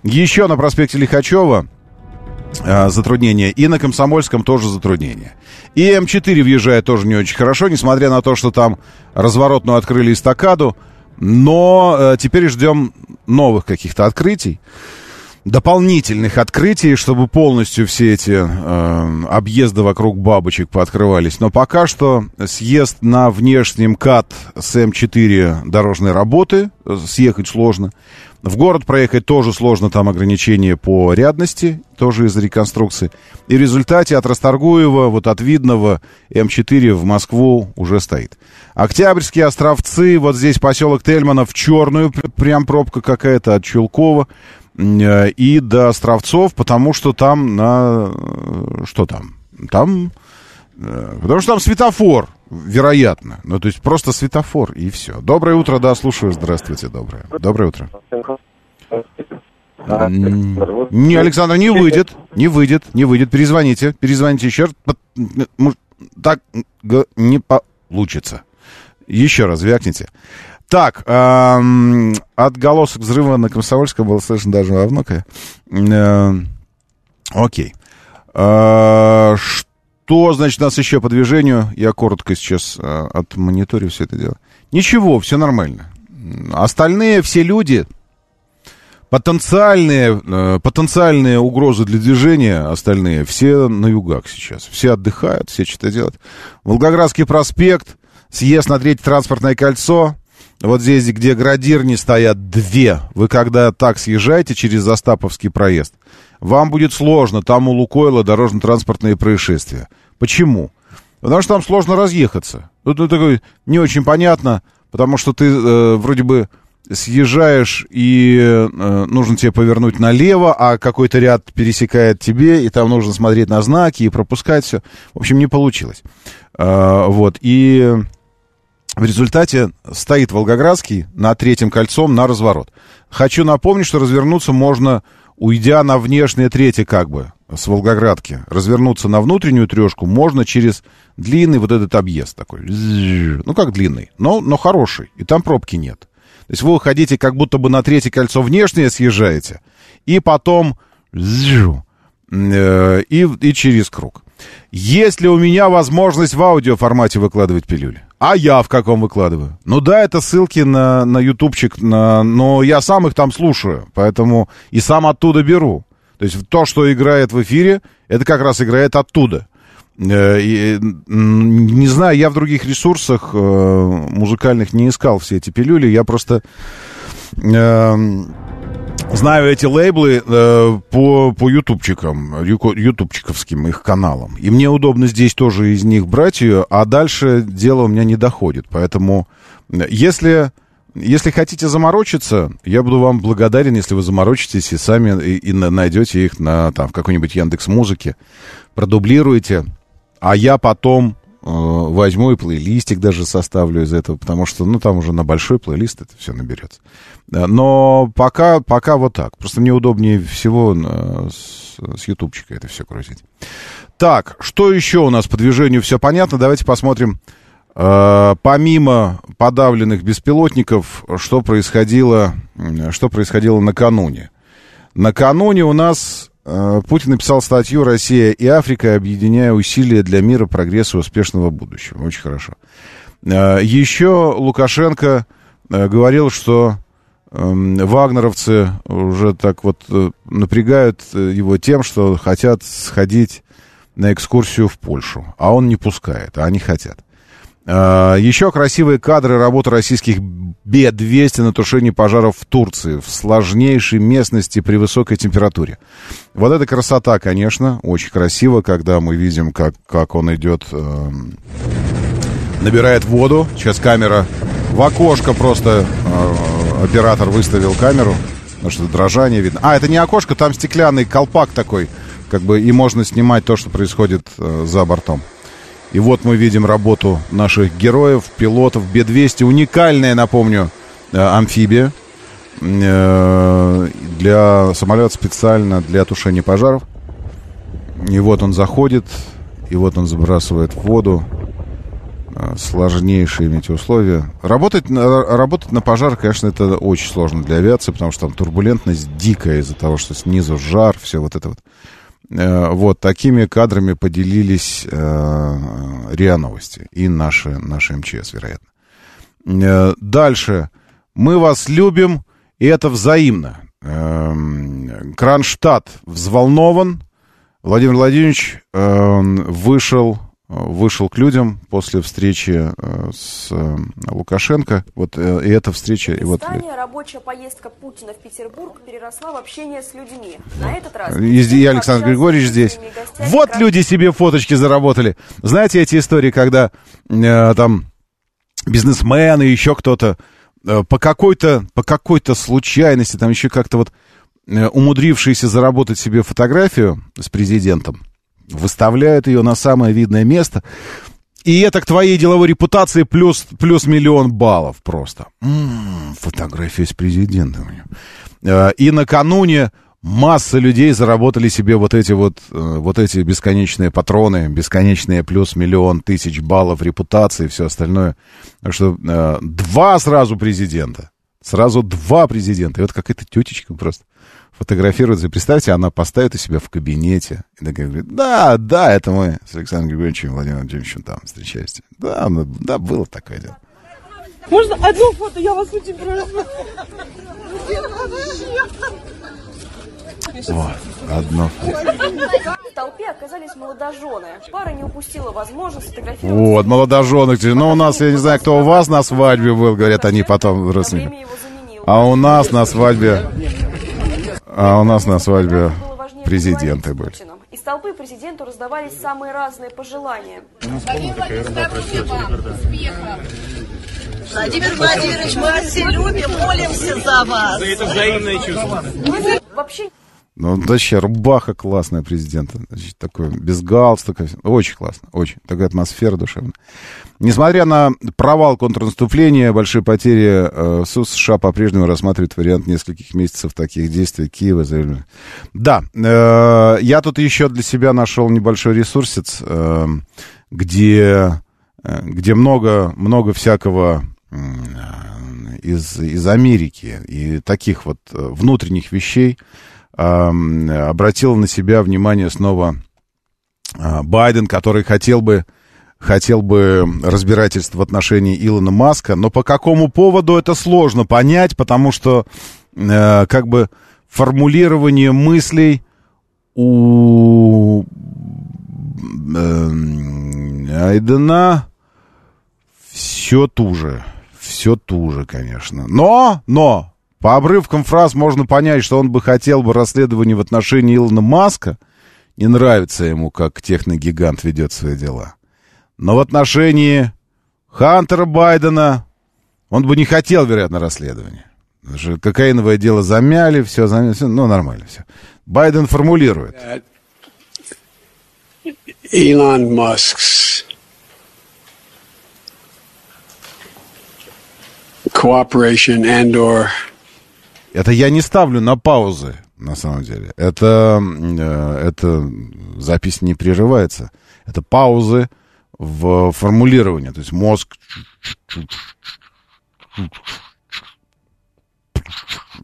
Еще на проспекте Лихачева э, затруднения. И на Комсомольском тоже затруднения. И М4 въезжает тоже не очень хорошо, несмотря на то, что там разворотную открыли эстакаду. Но э, теперь ждем новых каких-то открытий дополнительных открытий, чтобы полностью все эти э, объезды вокруг бабочек пооткрывались. Но пока что съезд на внешнем КАТ с М4 дорожной работы, э, съехать сложно. В город проехать тоже сложно, там ограничения по рядности, тоже из-за реконструкции. И в результате от Расторгуева, вот от Видного, М4 в Москву уже стоит. Октябрьские островцы, вот здесь поселок Тельмана в черную, прям пробка какая-то от Чулкова и до Островцов, потому что там на... Э, что там? Там... Э, потому что там светофор вероятно. Ну, то есть просто светофор, и все. Доброе утро, да, слушаю. Здравствуйте, доброе. Доброе утро. Не, Александр, не выйдет, не выйдет, не выйдет. Перезвоните, перезвоните еще раз. Так не получится. Еще раз вякните. Так, эм, отголосок взрыва на Комсомольском был слышен даже во Внукове. Э, окей. Э, что, значит, нас еще по движению? Я коротко сейчас э, от мониторю все это дело. Ничего, все нормально. Остальные все люди, потенциальные, э, потенциальные угрозы для движения, остальные, все на югах сейчас. Все отдыхают, все что-то делают. Волгоградский проспект, съезд на третье транспортное кольцо. Вот здесь, где градирни стоят две. Вы когда так съезжаете через Застаповский проезд, вам будет сложно. Там у Лукойла дорожно-транспортные происшествия. Почему? Потому что там сложно разъехаться. Тут ну, такой не очень понятно, потому что ты э, вроде бы съезжаешь, и э, нужно тебе повернуть налево, а какой-то ряд пересекает тебе, и там нужно смотреть на знаки и пропускать все. В общем, не получилось. Э, вот, и в результате стоит Волгоградский на третьем кольцом на разворот. Хочу напомнить, что развернуться можно, уйдя на внешнее третье как бы, с Волгоградки. Развернуться на внутреннюю трешку можно через длинный вот этот объезд такой. Ну, как длинный, но, но хороший. И там пробки нет. То есть вы уходите как будто бы на третье кольцо внешнее съезжаете, и потом э, и, и через круг. Есть ли у меня возможность в аудиоформате выкладывать пилюли? А я в каком выкладываю? Ну да, это ссылки на, на ютубчик, на, но я сам их там слушаю, поэтому и сам оттуда беру. То есть то, что играет в эфире, это как раз играет оттуда. Э, и, не знаю, я в других ресурсах э, музыкальных не искал все эти пилюли, я просто э, знаю эти лейблы э, по, по ютубчикам, ютубчиковским их каналам. И мне удобно здесь тоже из них брать ее, а дальше дело у меня не доходит. Поэтому, если, если хотите заморочиться, я буду вам благодарен, если вы заморочитесь и сами и, и найдете их на, там, в какой-нибудь Яндекс Музыке, продублируете, а я потом э, возьму и плейлистик даже составлю из этого, потому что, ну, там уже на большой плейлист это все наберется. Но пока, пока вот так. Просто мне удобнее всего э, с, с ютубчика это все крутить. Так, что еще у нас по движению все понятно? Давайте посмотрим, э, помимо подавленных беспилотников, что происходило, что происходило накануне. Накануне у нас э, Путин написал статью «Россия и Африка, объединяя усилия для мира, прогресса и успешного будущего». Очень хорошо. Э, еще Лукашенко э, говорил, что Эм, вагнеровцы уже так вот э, напрягают э, его тем, что хотят сходить на экскурсию в Польшу, а он не пускает, а они хотят. А, еще красивые кадры работы российских Б-200 на тушении пожаров в Турции, в сложнейшей местности при высокой температуре. Вот эта красота, конечно, очень красиво, когда мы видим, как, как он идет, э, набирает воду. Сейчас камера в окошко просто э, оператор выставил камеру, потому что дрожание видно. А, это не окошко, там стеклянный колпак такой, как бы, и можно снимать то, что происходит э, за бортом. И вот мы видим работу наших героев, пилотов Б-200. Уникальная, напомню, э, амфибия. Э, для самолета специально для тушения пожаров. И вот он заходит, и вот он забрасывает в воду. Э, сложнейшие метеоусловия. Работать работать на пожар, конечно, это очень сложно для авиации, потому что там турбулентность дикая из-за того, что снизу жар, все вот это вот. Э, вот, такими кадрами поделились э, РИА Новости и наши, наши МЧС, вероятно. Э, дальше. Мы вас любим, и это взаимно. Э, Кронштадт взволнован. Владимир Владимирович э, вышел вышел к людям после встречи э, с э, Лукашенко. Вот э, и эта встреча... И вот...
рабочая поездка Путина в Петербург переросла в общение с людьми. На этот раз...
И, и Александр Григорьевич здесь. Вот люди себе фоточки заработали. Знаете эти истории, когда э, там бизнесмены, еще кто-то э, по какой-то по какой-то случайности, там еще как-то вот э, умудрившиеся заработать себе фотографию с президентом, выставляют ее на самое видное место. И это к твоей деловой репутации плюс, плюс миллион баллов просто. М-м, фотография с президентом. Э, и накануне масса людей заработали себе вот эти вот, э, вот эти бесконечные патроны, бесконечные плюс миллион тысяч баллов репутации и все остальное. Так что э, два сразу президента. Сразу два президента. И вот какая-то тетечка просто фотографируется. Представьте, она поставит у себя в кабинете. И такая говорит, да, да, это мы с Александром Григорьевичем Владимиром Владимировичем там встречаемся. Да, ну, да, было такое дело.
Можно одно фото? Я вас очень прошу.
Вот, одно фото.
В толпе оказались молодожены. Пара не упустила возможность сфотографировать.
Вот, молодожены. Ну, у нас, я не знаю, кто у вас на свадьбе был, говорят они потом родственники. А у нас на свадьбе а у нас на свадьбе президенты были.
Из толпы президенту раздавались самые разные пожелания.
Владимир Владимирович, мы вас все любим, молимся за вас.
Это взаимное чувство.
Вообще
Ну, вообще, рубаха классная президента. Значит, такой, без галстука. Очень классно, очень. Такая атмосфера душевная. Несмотря на провал контрнаступления, большие потери, э, США по-прежнему рассматривает вариант нескольких месяцев таких действий Киева. Да, э, я тут еще для себя нашел небольшой ресурсец, э, где, где много, много всякого из, из Америки и таких вот внутренних вещей эм, обратил на себя внимание снова э, Байден, который хотел бы хотел бы разбирательство в отношении Илона Маска, но по какому поводу это сложно понять, потому что э, как бы формулирование мыслей у э, Айдена все туже, все туже, конечно. Но, но, по обрывкам фраз можно понять, что он бы хотел бы расследование в отношении Илона Маска. Не нравится ему, как техногигант ведет свои дела. Но в отношении Хантера Байдена он бы не хотел, вероятно, расследования. Потому что кокаиновое дело замяли, все, замяли, все, ну, нормально все. Байден формулирует.
Elon Musk's cooperation and or
Это я не ставлю на паузы, на самом деле. Это, э, это запись не прерывается. Это паузы в формулировании. То есть мозг...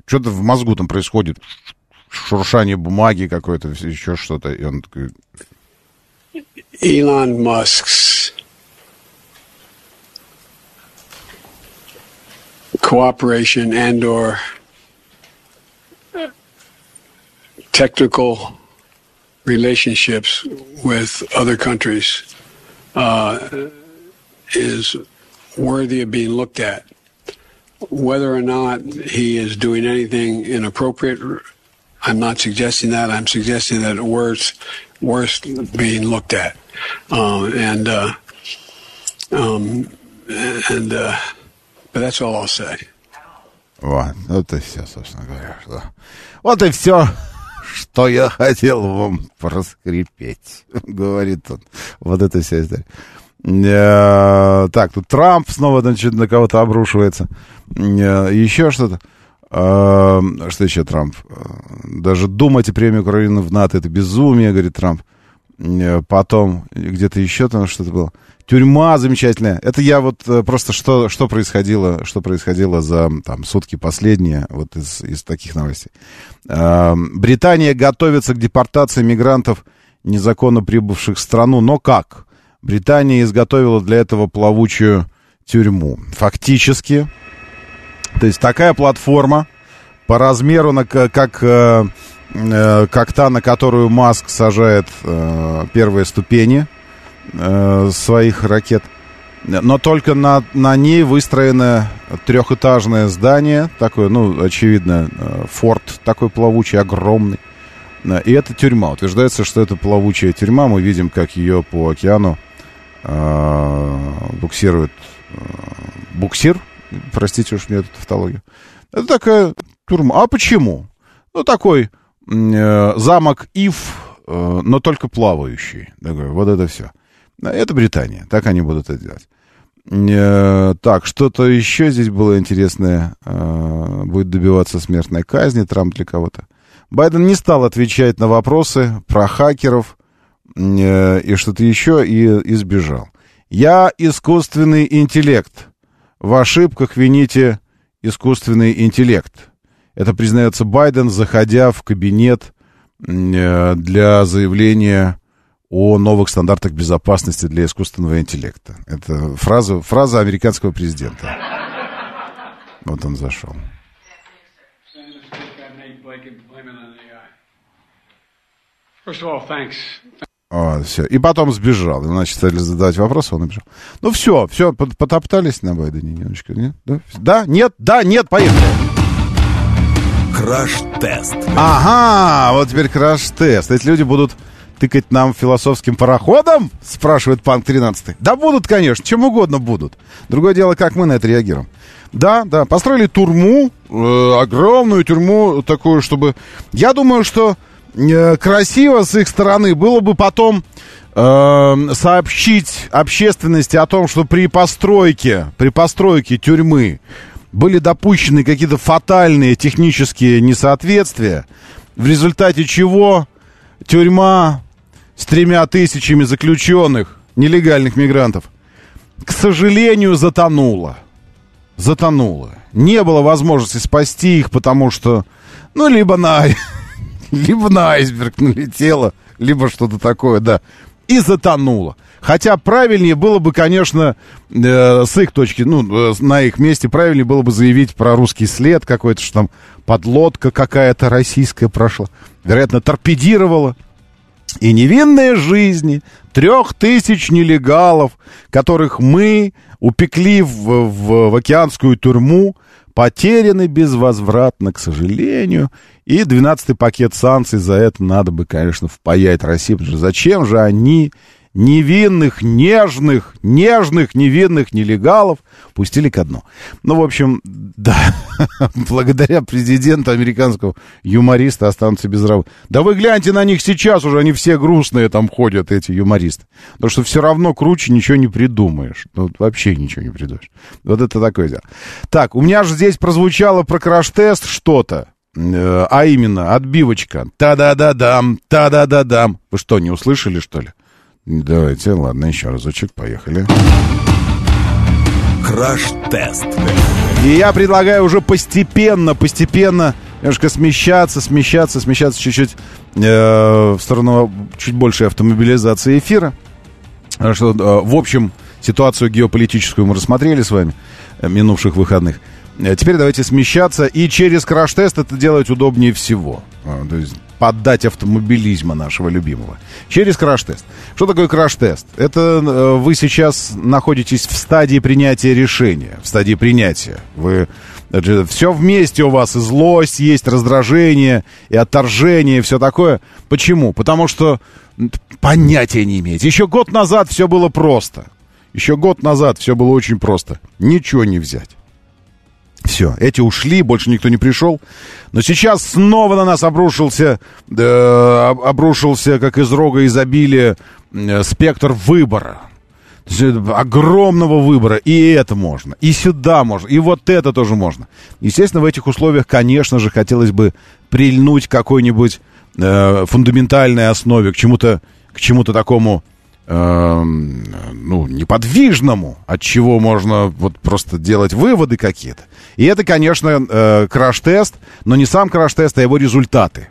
Что-то в мозгу там происходит. Шуршание бумаги какое-то, еще что-то. И он такой...
Elon Musk's cooperation and or technical relationships with other countries uh, is worthy of being looked at. Whether or not he is doing anything inappropriate, I'm not suggesting that. I'm suggesting that it's worth, worth being looked at. Uh, and uh, um, and uh, but that's all I'll say.
Вот, вот и все, собственно говоря. Что... Вот и все, Что я хотел вам проскрипеть, говорит он. Вот это вся история. Э, Так, тут Трамп снова значит, на кого-то обрушивается. Э, Еще что-то. Э, Что еще Трамп? Даже думать о премии Украины в НАТО это безумие, говорит Трамп. Э, Потом где-то еще там что-то было. Тюрьма замечательная. Это я вот э, просто что, что происходило, что происходило за там, сутки последние, вот из, из таких новостей. Э, Британия готовится к депортации мигрантов, незаконно прибывших в страну. Но как? Британия изготовила для этого плавучую тюрьму. Фактически, то есть такая платформа по размеру, на, как, э, как та, на которую Маск сажает э, первые ступени э, своих ракет. Но только на, на ней выстроено трехэтажное здание, такое, ну, очевидно, э, форт такой плавучий, огромный. Э, И это тюрьма. Утверждается, что это плавучая тюрьма. Мы видим, как ее по океану э, буксирует э, буксир. Простите уж мне эту тавтологию. Это такая тюрьма. А почему? Ну, такой э, замок Ив, э, но только плавающий. Такой, вот это все. Это Британия. Так они будут это делать. Э, так, что-то еще здесь было интересное. Э, будет добиваться смертной казни Трамп для кого-то. Байден не стал отвечать на вопросы про хакеров э, и что-то еще, и, и сбежал. Я искусственный интеллект. В ошибках вините искусственный интеллект. Это признается Байден, заходя в кабинет э, для заявления о новых стандартах безопасности для искусственного интеллекта. Это фраза, фраза американского президента. Вот он зашел.
Thanks.
Вот, все. И потом сбежал. И, значит, стали задавать вопросы, он убежал. Ну, все, все, потоптались на Байдене немножечко, нет? Да? да? Нет? Да? Нет? Поехали.
Краш-тест.
Ага, вот теперь краш-тест. Эти люди будут тыкать нам философским пароходом? Спрашивает Панк 13. Да будут, конечно, чем угодно будут. Другое дело, как мы на это реагируем. Да, да, построили тюрьму, э, огромную тюрьму такую, чтобы... Я думаю, что э, красиво с их стороны было бы потом э, сообщить общественности о том, что при постройке, при постройке тюрьмы были допущены какие-то фатальные технические несоответствия, в результате чего тюрьма с тремя тысячами заключенных, нелегальных мигрантов, к сожалению, затонула затонула. Не было возможности спасти их, потому что, ну, либо на, либо на айсберг налетела, либо что-то такое, да. И затонула. Хотя правильнее было бы, конечно, э, с их точки, ну, э, на их месте, правильнее было бы заявить про русский след какой-то, что там подлодка какая-то российская прошла. Вероятно, торпедировала. И невинные жизни трех тысяч нелегалов, которых мы упекли в, в, в океанскую тюрьму, потеряны безвозвратно, к сожалению. И 12-й пакет санкций за это надо бы, конечно, впаять России, потому что зачем же они невинных, нежных, нежных, невинных нелегалов пустили ко дну. Ну, в общем, да, благодаря президенту американского юмориста останутся без работы. Да вы гляньте на них сейчас уже, они все грустные там ходят, эти юмористы. Потому что все равно круче ничего не придумаешь. Ну, вообще ничего не придумаешь. Вот это такое дело. Так, у меня же здесь прозвучало про краш-тест что-то. Э, а именно, отбивочка. Та-да-да-дам, та-да-да-дам. Вы что, не услышали, что ли? Давайте, ладно, еще разочек, поехали.
Краш-тест.
И я предлагаю уже постепенно, постепенно немножко смещаться, смещаться, смещаться чуть-чуть э, в сторону чуть большей автомобилизации эфира. Что, э, в общем, ситуацию геополитическую мы рассмотрели с вами э, минувших выходных. Э, теперь давайте смещаться, и через краш-тест это делать удобнее всего. Э, то есть поддать автомобилизма нашего любимого. Через краш-тест. Что такое краш-тест? Это э, вы сейчас находитесь в стадии принятия решения, в стадии принятия. Вы это, все вместе у вас, и злость есть, раздражение, и отторжение, и все такое. Почему? Потому что понятия не имеете. Еще год назад все было просто. Еще год назад все было очень просто. Ничего не взять. Все, эти ушли, больше никто не пришел. Но сейчас снова на нас обрушился, э, обрушился, как из рога изобилия, э, спектр выбора. Огромного выбора. И это можно, и сюда можно, и вот это тоже можно. Естественно, в этих условиях, конечно же, хотелось бы прильнуть к какой-нибудь э, фундаментальной основе, к чему-то к чему-то такому э, ну, неподвижному, от чего можно вот просто делать выводы какие-то. И это, конечно, э, краш-тест, но не сам краш-тест, а его результаты.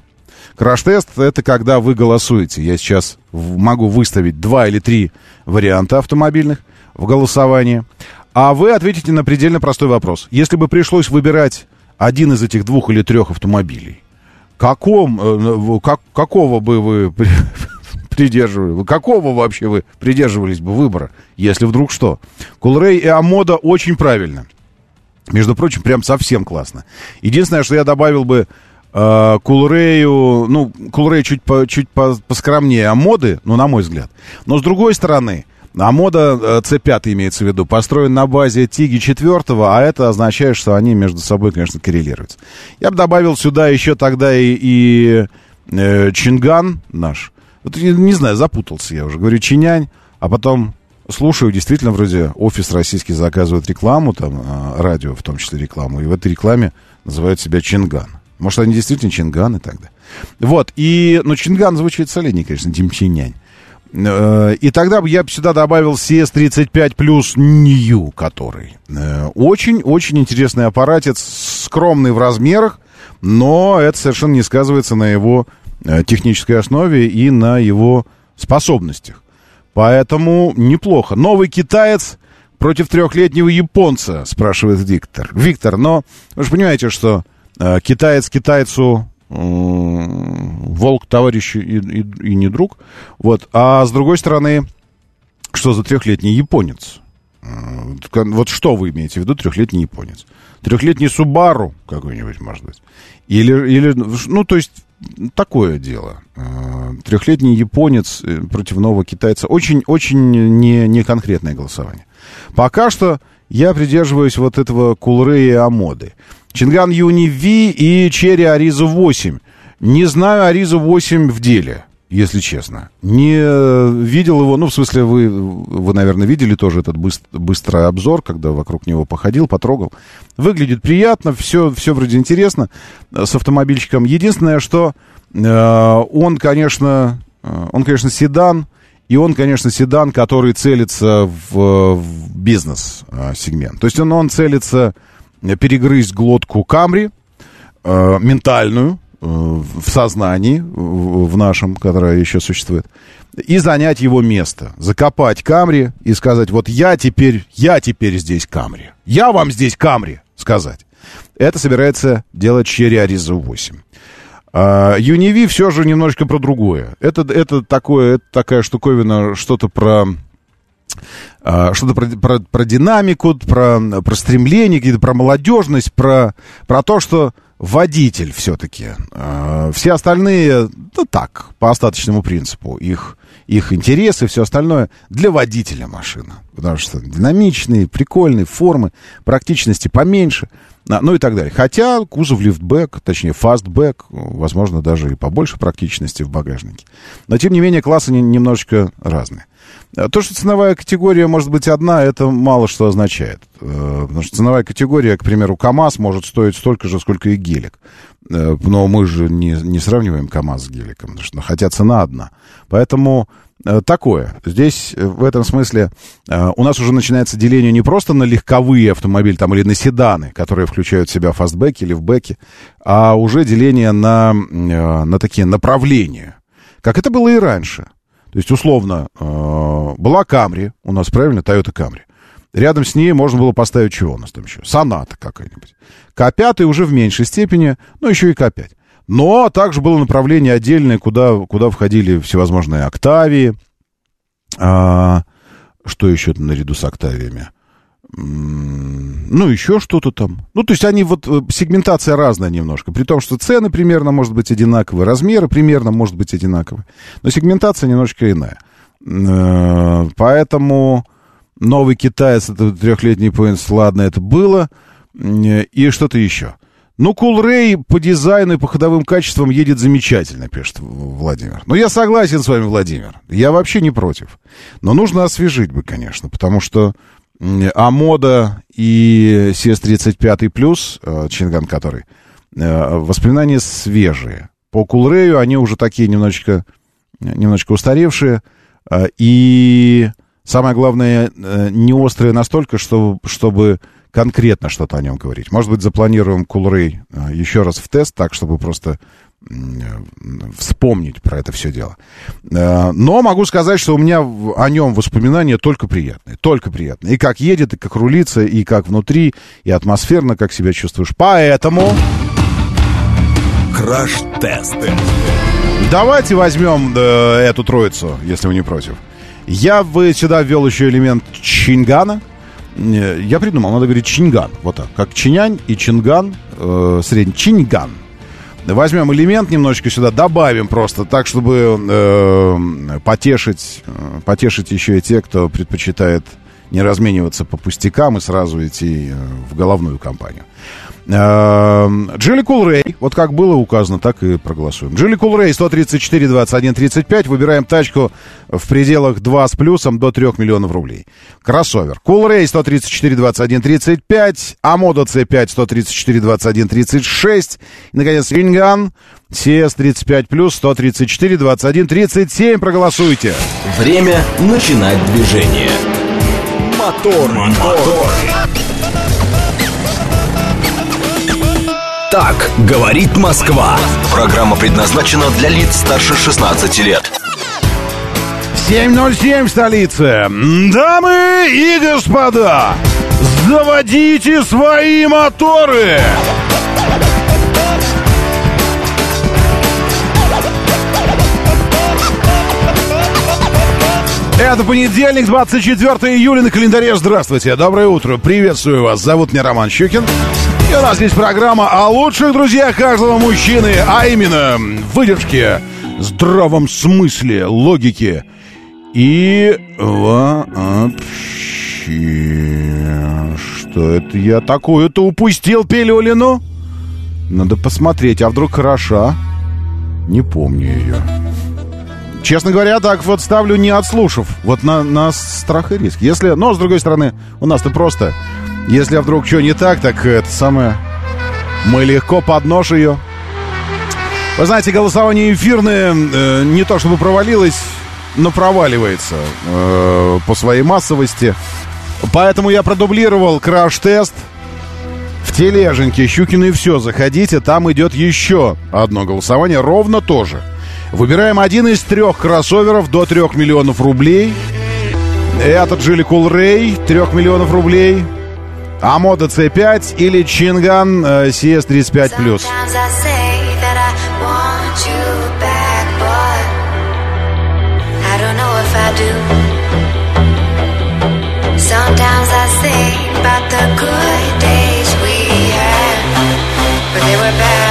Краш-тест — это когда вы голосуете. Я сейчас могу выставить два или три варианта автомобильных в голосовании, а вы ответите на предельно простой вопрос. Если бы пришлось выбирать один из этих двух или трех автомобилей, каком, э, как, какого бы вы придерживались? Какого вообще вы придерживались бы выбора, если вдруг что? Кулрей и Амода очень правильно. Между прочим, прям совсем классно. Единственное, что я добавил бы э, Кулрею, ну, Кулрей чуть, по, чуть по, поскромнее Амоды, ну, на мой взгляд. Но с другой стороны, Амода C5 э, имеется в виду, построен на базе Тиги 4, а это означает, что они между собой, конечно, коррелируются. Я бы добавил сюда еще тогда и, и э, Чинган наш, вот, не знаю, запутался я уже. Говорю, чинянь, а потом слушаю, действительно, вроде офис российский заказывает рекламу, там, а, радио в том числе рекламу, и в этой рекламе называют себя Чинган. Может, они действительно Чинганы тогда. Вот, и, ну, Чинган звучит солиднее, конечно, Димчинянь. Э, и тогда бы я сюда добавил CS35 плюс New, который очень-очень э, интересный аппаратец, скромный в размерах, но это совершенно не сказывается на его технической основе и на его способностях. Поэтому неплохо. Новый китаец против трехлетнего японца, спрашивает Виктор. Виктор, но вы же понимаете, что э, китаец китайцу э, волк товарищ и, и, и не друг. Вот. А с другой стороны, что за трехлетний японец? Э, вот что вы имеете в виду трехлетний японец? Трехлетний Субару какой-нибудь, может быть. Или, или, ну, то есть, такое дело. Э, Трехлетний японец э, против нового китайца. Очень-очень не, не конкретное голосование. Пока что я придерживаюсь вот этого Кулрея Амоды. Чинган Юни Ви и Черри Аризу 8. Не знаю Аризу 8 в деле, если честно. Не э, видел его, ну, в смысле, вы, вы наверное, видели тоже этот быстр, быстрый обзор, когда вокруг него походил, потрогал. Выглядит приятно, все, все вроде интересно э, с автомобильчиком. Единственное, что э, он, конечно, э, он, конечно, седан, и он, конечно, седан, который целится в, в бизнес-сегмент. То есть он, он целится перегрызть глотку Камри, э, ментальную, в сознании, в, нашем, которое еще существует, и занять его место. Закопать Камри и сказать, вот я теперь, я теперь здесь Камри. Я вам здесь Камри, сказать. Это собирается делать Черри Ариза 8. А, Юниви все же немножечко про другое. Это, это, такое, это такая штуковина, что-то про а, что-то про, про, про динамику, про, про стремление, про молодежность, про, про то, что водитель все-таки. А, все остальные, да так, по остаточному принципу, их, их интересы, все остальное для водителя машина. Потому что динамичные, прикольные формы, практичности поменьше, ну и так далее. Хотя кузов лифтбэк, точнее фастбэк, возможно, даже и побольше практичности в багажнике. Но, тем не менее, классы немножечко разные. То, что ценовая категория может быть одна, это мало что означает. Э, потому что ценовая категория, к примеру, КАМАЗ может стоить столько же, сколько и гелик. Э, но мы же не, не сравниваем КАМАЗ с геликом, что, хотя цена одна. Поэтому такое. Здесь в этом смысле у нас уже начинается деление не просто на легковые автомобили там, или на седаны, которые включают в себя фастбеки, лифтбеки, а уже деление на, на такие направления. Как это было и раньше. То есть, условно, э, была Камри, у нас, правильно, Toyota Камри. Рядом с ней можно было поставить чего у нас там еще? Соната какая-нибудь. К5 уже в меньшей степени, но еще и К5. Но также было направление отдельное, куда, куда входили всевозможные Октавии. А, что еще наряду с Октавиями? ну, еще что-то там. Ну, то есть они вот, э, сегментация разная немножко, при том, что цены примерно может быть одинаковые, размеры примерно может быть одинаковые, но сегментация немножко иная. Э, поэтому новый китаец, это трехлетний поинт, ладно, это было, и что-то еще. Ну, Кулрей по дизайну и по ходовым качествам едет замечательно, пишет Владимир. Ну, я согласен с вами, Владимир. Я вообще не против. Но нужно освежить бы, конечно, потому что Амода и CS35 плюс, э, Чинган который, э, воспоминания свежие. По Кулрею они уже такие немножечко, немножечко устаревшие. Э, и самое главное, не острые настолько, чтобы, чтобы конкретно что-то о нем говорить. Может быть, запланируем Кулрей еще раз в тест, так, чтобы просто вспомнить про это все дело. Э, но могу сказать, что у меня о нем воспоминания только приятные. Только приятные. И как едет, и как рулится, и как внутри, и атмосферно, как себя чувствуешь. Поэтому...
Краш-тест.
Давайте возьмем э, эту троицу, если вы не против. Я бы сюда ввел еще элемент Чингана. Э, я придумал, надо говорить Чинган. Вот так. Как Чинянь и Чинган. Э, средний Чинган возьмем элемент немножечко сюда, добавим просто так, чтобы э, потешить, э, потешить еще и те, кто предпочитает не размениваться по пустякам и сразу идти э, в головную компанию. Geely Coolray, вот как было указано, так и проголосуем. Geely Coolray, 134, 21, 35. Выбираем тачку в пределах 2 с плюсом до 3 миллионов рублей. Кроссовер. Coolray, 134, 21, 35. Omoda C5, 134, 21, 36. И, наконец, Changan. CS 35 плюс 134, 21, 37. Проголосуйте.
Время начинать движение. Мотор, мотор. мотор. Так говорит Москва. Программа предназначена для лиц старше 16 лет.
7.07 в столице. Дамы и господа, заводите свои моторы! Это понедельник, 24 июля на календаре. Здравствуйте, доброе утро, приветствую вас. Зовут меня Роман Щукин. И у нас здесь программа о лучших друзьях каждого мужчины, а именно выдержке, здравом смысле, логике и вообще... Что это я такую-то упустил пилюлину? Надо посмотреть, а вдруг хороша? Не помню ее. Честно говоря, так вот ставлю не отслушав. Вот на, на страх и риск. Если, но, с другой стороны, у нас-то просто. Если вдруг что не так, так это самое... Мы легко под нож ее. Вы знаете, голосование эфирное э, не то чтобы провалилось, но проваливается э, по своей массовости. Поэтому я продублировал краш-тест в тележеньке Щукины и все. Заходите, там идет еще одно голосование, ровно то же. Выбираем один из трех кроссоверов до 3 миллионов рублей. Это Джили Кул Рэй, 3 миллионов рублей. Амода C5 или Чинган э, CS35+. Sometimes I think about the good days we had, but they were bad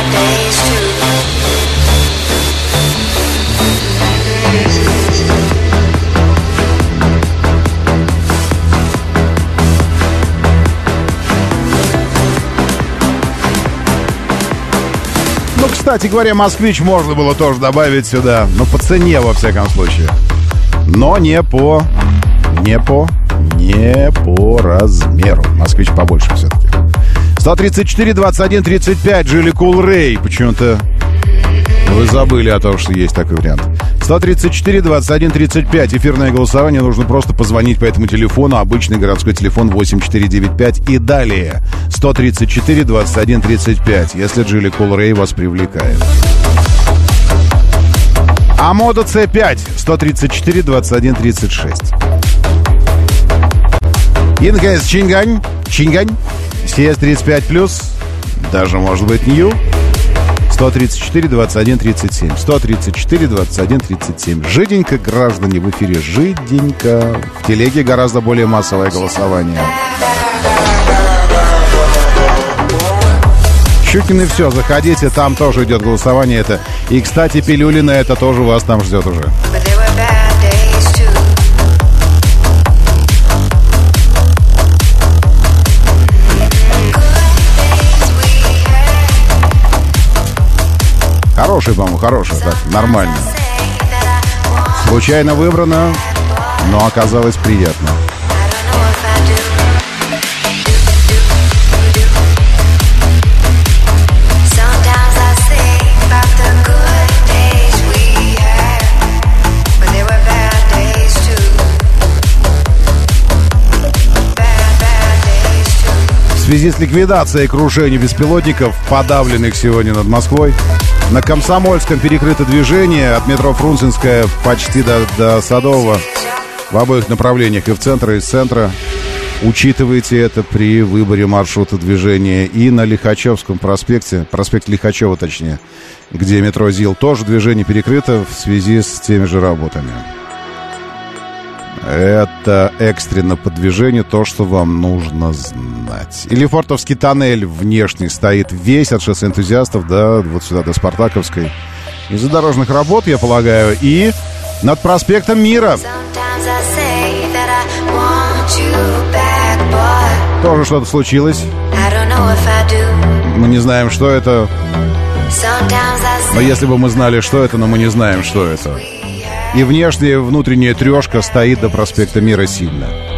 кстати говоря, москвич можно было тоже добавить сюда. Но по цене, во всяком случае. Но не по... Не по... Не по размеру. Москвич побольше все-таки. 134, 21, 35. Geely Coolray. Почему-то вы забыли о том, что есть такой вариант. 134, 21, 35. Эфирное голосование. Нужно просто позвонить по этому телефону. Обычный городской телефон 8495 и далее. 134, 21, 35. Если Geely Coolray вас привлекает. А мода C5 134 21 36. И, наконец, Чингань. Чингань. CS35 плюс. Даже, может быть, Нью. 134 21 37. 134 21 37. Жиденько, граждане, в эфире. Жиденько. В телеге гораздо более массовое голосование. Щукин и все, заходите, там тоже идет голосование это. И, кстати, Пилюлина это тоже вас там ждет уже. Хороший, по-моему, хороший, так, нормально. Случайно выбрано, но оказалось приятно. В связи с ликвидацией крушений беспилотников, подавленных сегодня над Москвой, на Комсомольском перекрыто движение от метро Фрунзенская почти до, до Садового в обоих направлениях, и в центр, и из центра. Учитывайте это при выборе маршрута движения. И на Лихачевском проспекте, проспект Лихачева точнее, где метро ЗИЛ, тоже движение перекрыто в связи с теми же работами. Это экстренно по движению, то, что вам нужно знать. Или Фортовский тоннель внешний стоит весь от шоссе энтузиастов до вот сюда, до Спартаковской. Из-за дорожных работ, я полагаю, и над проспектом Мира. Тоже что-то случилось. Мы не знаем, что это. Но если бы мы знали, что это, но мы не знаем, что это. И внешняя и внутренняя трешка стоит до проспекта Мира сильно.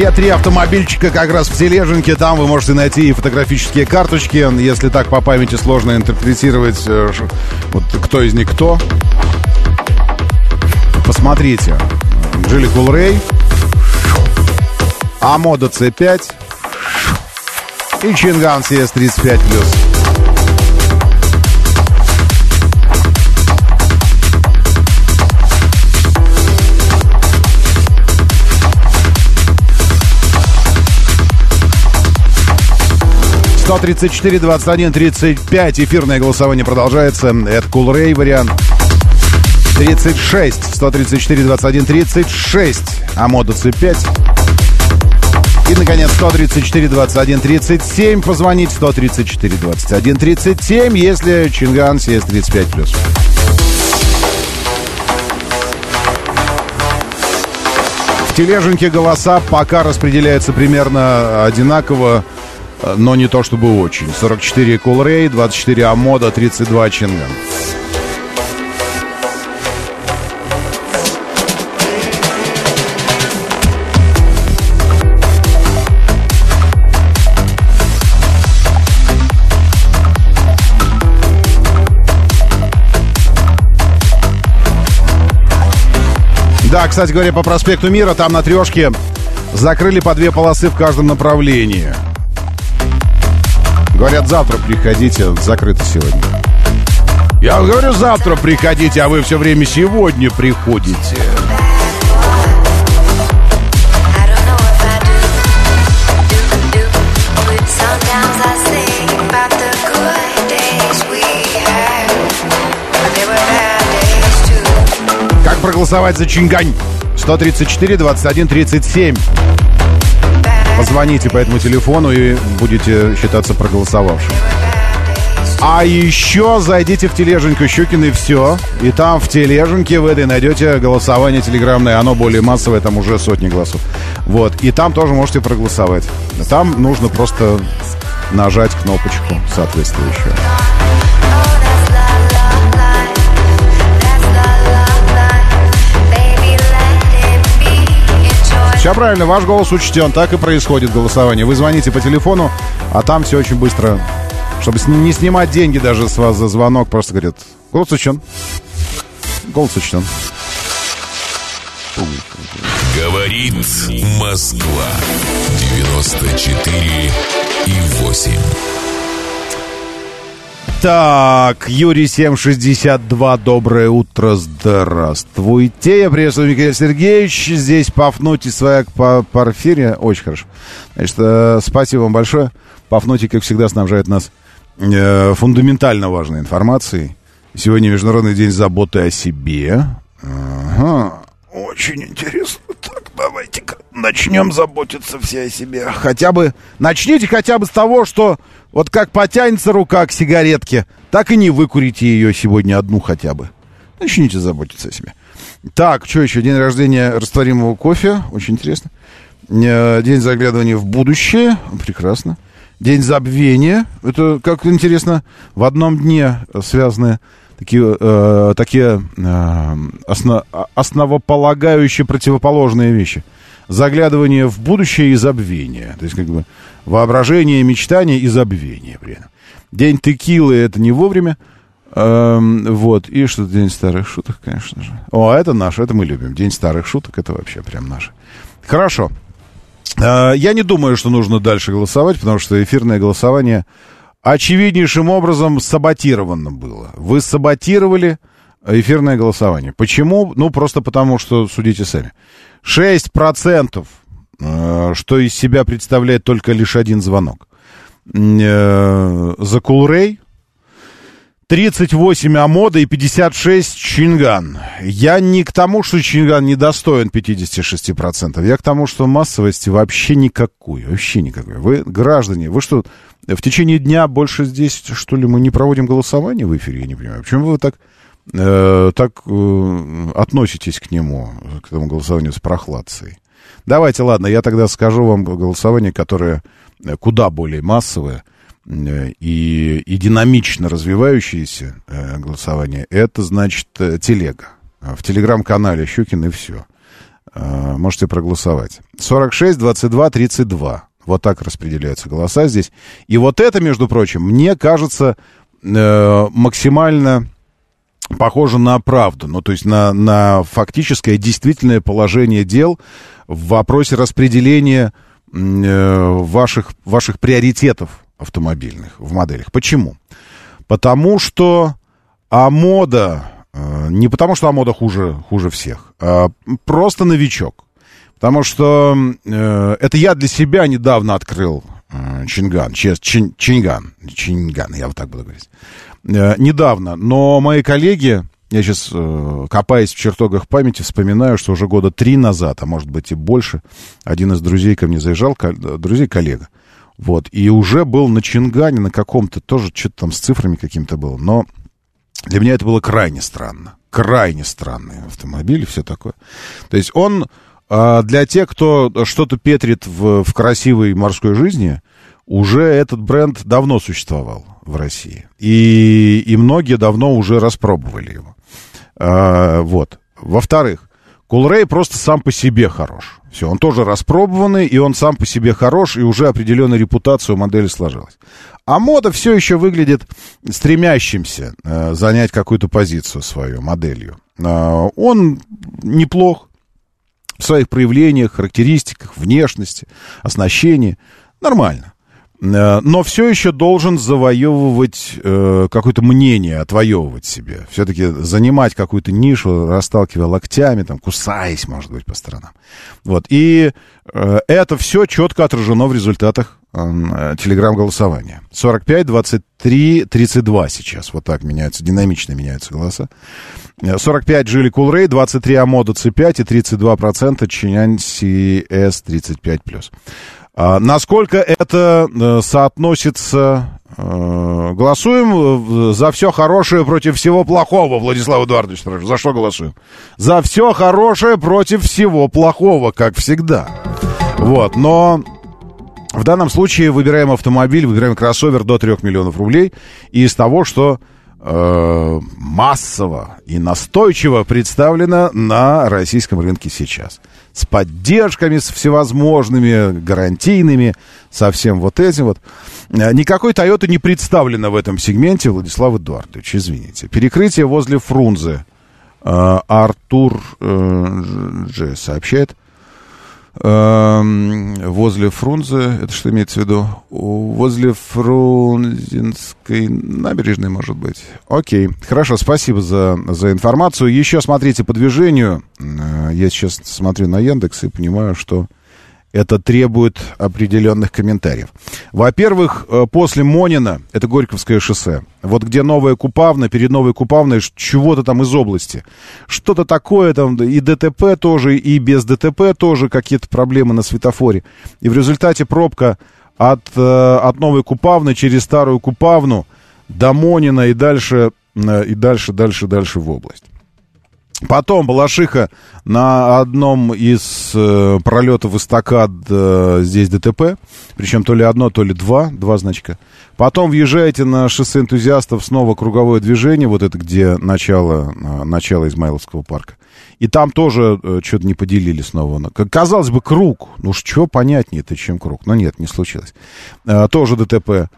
Все три автомобильчика как раз в тележеньке. Там вы можете найти и фотографические карточки. Если так по памяти сложно интерпретировать, э, вот кто из них кто. Посмотрите. Джили Кулрей, Амода C5 и Чинган CS35+. Сто тридцать четыре, двадцать один, тридцать пять. Эфирное голосование продолжается. Это Cool Ray вариант. 36, 134, 21, 36. Амода C5. И, наконец, 134, 21, 37. Позвонить 134, 21, 37, если Чинган CS35+. В тележеньке голоса пока распределяются примерно одинаково, но не то чтобы очень. 44 Cool Ray, 24 Амода, 32 Чинган. Да, кстати говоря, по проспекту Мира, там на трешке закрыли по две полосы в каждом направлении. Говорят, завтра приходите, закрыто сегодня. Я говорю, завтра приходите, а вы все время сегодня приходите. Как проголосовать за Чингань? 134, 21, 37. Позвоните по этому телефону и будете считаться проголосовавшим. А еще зайдите в тележеньку Щукин и все. И там в тележеньке в этой найдете голосование телеграммное. Оно более массовое, там уже сотни голосов. Вот. И там тоже можете проголосовать. Там нужно просто нажать кнопочку соответствующую. Все правильно, ваш голос учтен, так и происходит голосование. Вы звоните по телефону, а там все очень быстро. Чтобы не снимать деньги даже с вас за звонок, просто говорят, голос учтен. Голос учтен.
Говорит Москва. 94 и 8.
Так, Юрий 762, доброе утро, здравствуйте. Я приветствую Михаил Сергеевич. Здесь Пафнутий, свояк по Порфирия. Очень хорошо. Значит, э, спасибо вам большое. Пафнутий, как всегда, снабжает нас э, фундаментально важной информацией. Сегодня Международный день заботы о себе. Ага, очень интересно. Давайте-ка начнем заботиться все о себе. Хотя бы, начните хотя бы с того, что вот как потянется рука к сигаретке, так и не выкурите ее сегодня одну хотя бы. Начните заботиться о себе. Так, что еще? День рождения растворимого кофе. Очень интересно. Э, День заглядывания в будущее. Прекрасно. День забвения. Это, как интересно, в одном дне связаны такие, э, такие э, осно- основополагающие противоположные вещи. Заглядывание в будущее и забвение. То есть, как бы, воображение, мечтание и забвение при этом. День текилы это не вовремя. Эм, вот. И что День старых шуток, конечно же. О, это наш, это мы любим. День старых шуток, это вообще прям наш. Хорошо. Э, Я не думаю, что нужно дальше голосовать, потому что эфирное голосование очевиднейшим образом саботировано было. Вы саботировали эфирное голосование. Почему? Ну, просто потому, что судите сами. 6%, э, что из себя представляет только лишь один звонок. Э, За Кулрей 38 Амода и 56 Чинган. Я не к тому, что Чинган недостоин 56%. Я к тому, что массовости вообще никакой. Вообще никакой. Вы, граждане, вы что, в течение дня больше здесь, что ли, мы не проводим голосование в эфире? Я не понимаю. Почему вы так, э, так э, относитесь к нему, к этому голосованию с прохладцей? Давайте, ладно, я тогда скажу вам голосование, которое э, куда более массовое и, и динамично развивающееся э, голосование. Это, значит, э, телега. В телеграм-канале Щукин и все. Э, можете проголосовать. 46, 22, 32. Вот так распределяются голоса здесь. И вот это, между прочим, мне кажется э, максимально похоже на правду, ну, то есть на, на фактическое, действительное положение дел в вопросе распределения э, ваших, ваших приоритетов автомобильных в моделях. Почему? Потому что Амода, э, не потому что Амода хуже, хуже всех, а просто новичок. Потому что э, это я для себя недавно открыл э, Чинган, чин, Чинган, Чинган, я вот так буду говорить. Недавно, но мои коллеги, я сейчас, копаясь в чертогах памяти, вспоминаю, что уже года три назад, а может быть и больше, один из друзей ко мне заезжал, друзей-коллега, вот, и уже был на Чингане на каком-то, тоже что-то там с цифрами каким-то было, но для меня это было крайне странно, крайне странный автомобиль и все такое. То есть он а для тех, кто что-то петрит в, в красивой морской жизни, уже этот бренд давно существовал в России. И, и многие давно уже распробовали его. А, вот. Во-вторых, Кулрей просто сам по себе хорош. Все, он тоже распробованный, и он сам по себе хорош, и уже определенная репутация у модели сложилась. А мода все еще выглядит стремящимся э, занять какую-то позицию свою моделью. Э, он неплох, в своих проявлениях, характеристиках, внешности, оснащении. Нормально. Э, но все еще должен завоевывать э, какое-то мнение, отвоевывать себе. Все-таки занимать какую-то нишу, расталкивая локтями, там, кусаясь, может быть, по сторонам. Вот. И э, это все четко отражено в результатах э, телеграм-голосования. 45, 23, 32 сейчас. Вот так меняются, динамично меняются голоса. 45 Жили Кулрей, 23 Амода C5 и 32% Чинянь CS35+. А, насколько это э, соотносится... Э, голосуем за все хорошее против всего плохого, Владислав Эдуардович спрашивает. За что голосуем? За все хорошее против всего плохого, как всегда. Вот, но... В данном случае выбираем автомобиль, выбираем кроссовер до 3 миллионов рублей. И из того, что э, массово и настойчиво представлена на российском рынке сейчас. С поддержками, с всевозможными гарантийными, со всем вот этим вот. Э, никакой Тойоты не представлено в этом сегменте, Владислав Эдуардович, извините. Перекрытие возле Фрунзе. Э, Артур э, Ж сообщает. Возле Фрунзе, это что имеется в виду? Возле Фрунзенской набережной, может быть. Окей, хорошо, спасибо за, за информацию. Еще смотрите по движению. Э, я сейчас смотрю на Яндекс и понимаю, что это требует определенных комментариев. Во-первых, э, после Монина, это Горьковское шоссе, вот где новая Купавна, перед новой Купавной чего-то там из области. Что-то такое там, и ДТП тоже, и без ДТП тоже какие-то проблемы на светофоре. И в результате пробка от, э, от новой Купавны через старую Купавну до Монина и дальше, э, и дальше, дальше, дальше в область. Потом Балашиха на одном из э, пролетов эстакад э, здесь ДТП. Причем то ли одно, то ли два, два значка. Потом въезжаете на шоссе энтузиастов, снова круговое движение, вот это где начало, э, начало Измайловского парка. И там тоже э, что-то не поделили снова. Казалось бы, круг. Ну, что понятнее-то, чем круг. Но нет, не случилось. Э, тоже ДТП.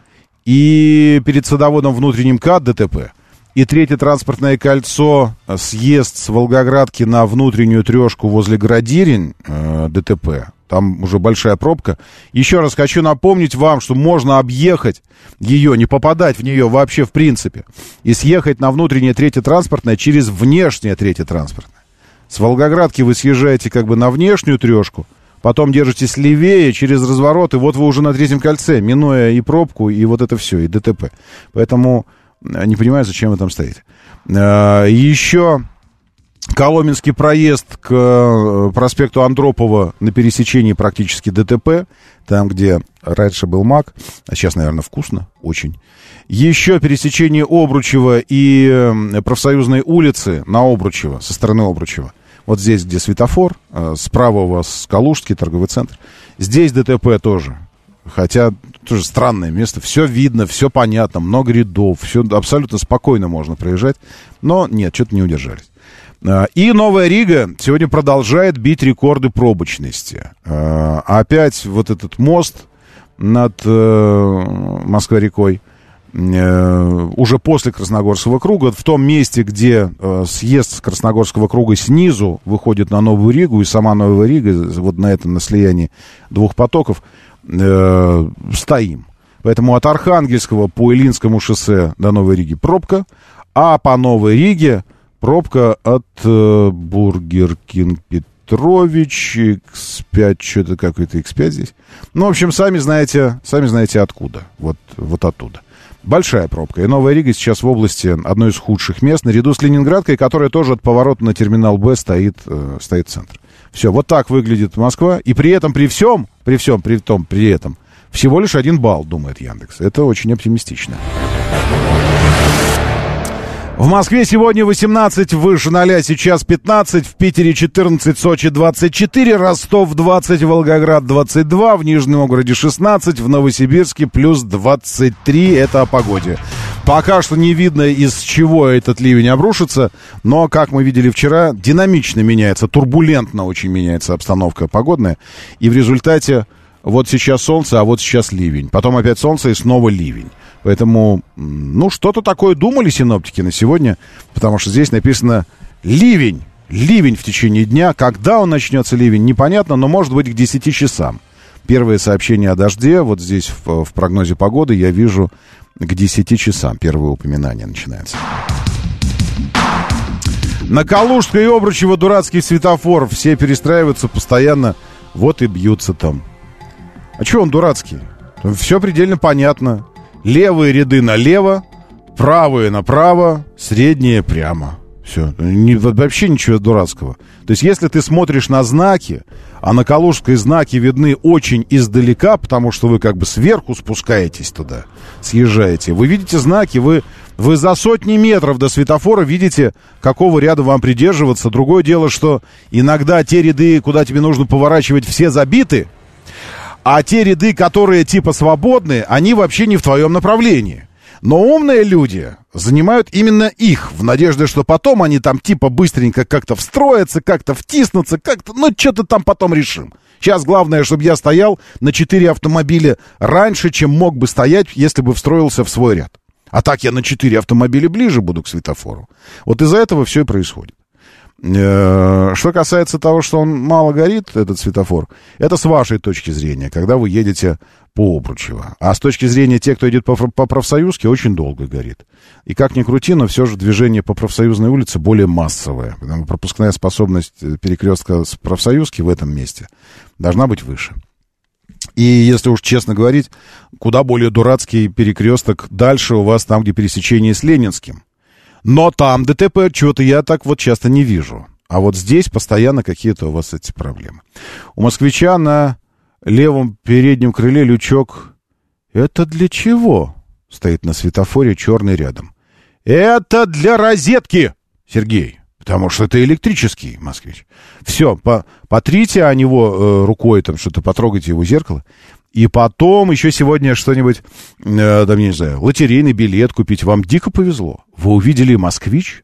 И перед садоводом внутренним КАД ДТП. И третье транспортное кольцо, э, съезд с Волгоградки на внутреннюю трешку возле Градирень, э, ДТП. Там уже большая пробка. Еще раз хочу напомнить вам, что можно объехать ее, не попадать в нее вообще в принципе, и съехать на внутреннее третье транспортное через внешнее третье транспортное. С Волгоградки вы съезжаете как бы на внешнюю трешку, потом держитесь левее через разворот, и вот вы уже на третьем кольце, минуя и пробку, и вот это все, и ДТП. Поэтому не понимаю, зачем вы там стоите. А, еще Коломенский проезд к э, проспекту Андропова на пересечении практически ДТП, там, где раньше был МАК, а сейчас, наверное, вкусно, очень. Еще пересечение Обручева и э, профсоюзной улицы на Обручева, со стороны Обручева. Вот здесь, где светофор, э, справа у вас Калужский торговый центр. Здесь ДТП тоже. Хотя тоже странное место, все видно, все понятно, много рядов, все абсолютно спокойно можно проезжать, но нет, что-то не удержались. А, И Новая Рига сегодня продолжает бить рекорды пробочности. А, Опять вот этот мост над э, Москва-рекой э, уже после Красногорского круга, в том месте, где э, съезд с Красногорского круга снизу выходит на Новую Ригу, и сама Новая Рига, вот на этом, на слиянии двух потоков, э, стоим. Поэтому от Архангельского по Илинскому шоссе до Новой Риги пробка, а по Новой Риге пробка от э, Бургер Кинг Петрович, X5, что-то какой-то X5 здесь. Ну, в общем, сами знаете, сами знаете откуда. Вот, вот оттуда. Большая пробка. И Новая Рига сейчас в области одной из худших мест, наряду с Ленинградкой, которая тоже от поворота на терминал Б стоит, э, стоит центр. Все, вот так выглядит Москва. И при этом, при всем, при всем, при том, при этом, всего лишь один балл, думает Яндекс. Это очень оптимистично. В Москве сегодня 18, выше 0, сейчас 15, в Питере 14, Сочи 24, Ростов 20, Волгоград 22, в Нижнем Новгороде 16, в Новосибирске плюс 23. Это о погоде. Пока что не видно, из чего этот ливень обрушится, но, как мы видели вчера, динамично меняется, турбулентно очень меняется обстановка погодная, и в результате вот сейчас солнце, а вот сейчас ливень. Потом опять солнце и снова ливень. Поэтому, ну, что-то такое думали синоптики на сегодня, потому что здесь написано ливень. Ливень в течение дня. Когда он начнется, ливень, непонятно, но может быть к 10 часам. Первое сообщение о дожде, вот здесь в, в прогнозе погоды я вижу к 10 часам. Первое упоминание начинается. На Калужской и Обручево дурацкий светофор. Все перестраиваются постоянно. Вот и бьются там. А что он дурацкий? Все предельно понятно. Левые ряды налево, правые направо, средние прямо. Все. Не, вообще ничего дурацкого. То есть, если ты смотришь на знаки, а на Калужской знаки видны очень издалека, потому что вы как бы сверху спускаетесь туда, съезжаете, вы видите знаки, вы, вы за сотни метров до светофора видите, какого ряда вам придерживаться. Другое дело, что иногда те ряды, куда тебе нужно поворачивать, все забиты, а те ряды, которые типа свободные, они вообще не в твоем направлении. Но умные люди занимают именно их, в надежде, что потом они там типа быстренько как-то встроятся, как-то втиснутся, как-то, ну, что-то там потом решим. Сейчас главное, чтобы я стоял на четыре автомобиля раньше, чем мог бы стоять, если бы встроился в свой ряд. А так я на четыре автомобиля ближе буду к светофору. Вот из-за этого все и происходит. Э, Что касается того, что он мало горит, этот светофор, это с вашей точки зрения, когда вы едете по Обручево. А с точки зрения тех, кто идет по, по профсоюзке, очень долго горит. И как ни крути, но все же движение по профсоюзной улице более массовое. Потому пропускная способность э, перекрестка с профсоюзки в этом месте должна быть выше. И если уж честно говорить, куда более дурацкий перекресток дальше у вас там, где пересечение с Ленинским. Но там ДТП чего-то я так вот часто не вижу. А вот здесь постоянно какие-то у вас эти проблемы. У москвича на левом переднем крыле лючок. Это для чего? Стоит на светофоре черный рядом. Это для розетки, Сергей. Потому что это электрический москвич. Все, по, потрите о него э, рукой, там что-то потрогайте его зеркало. И потом еще сегодня что-нибудь, э, там, не знаю, лотерейный билет купить. Вам дико повезло. Вы увидели москвич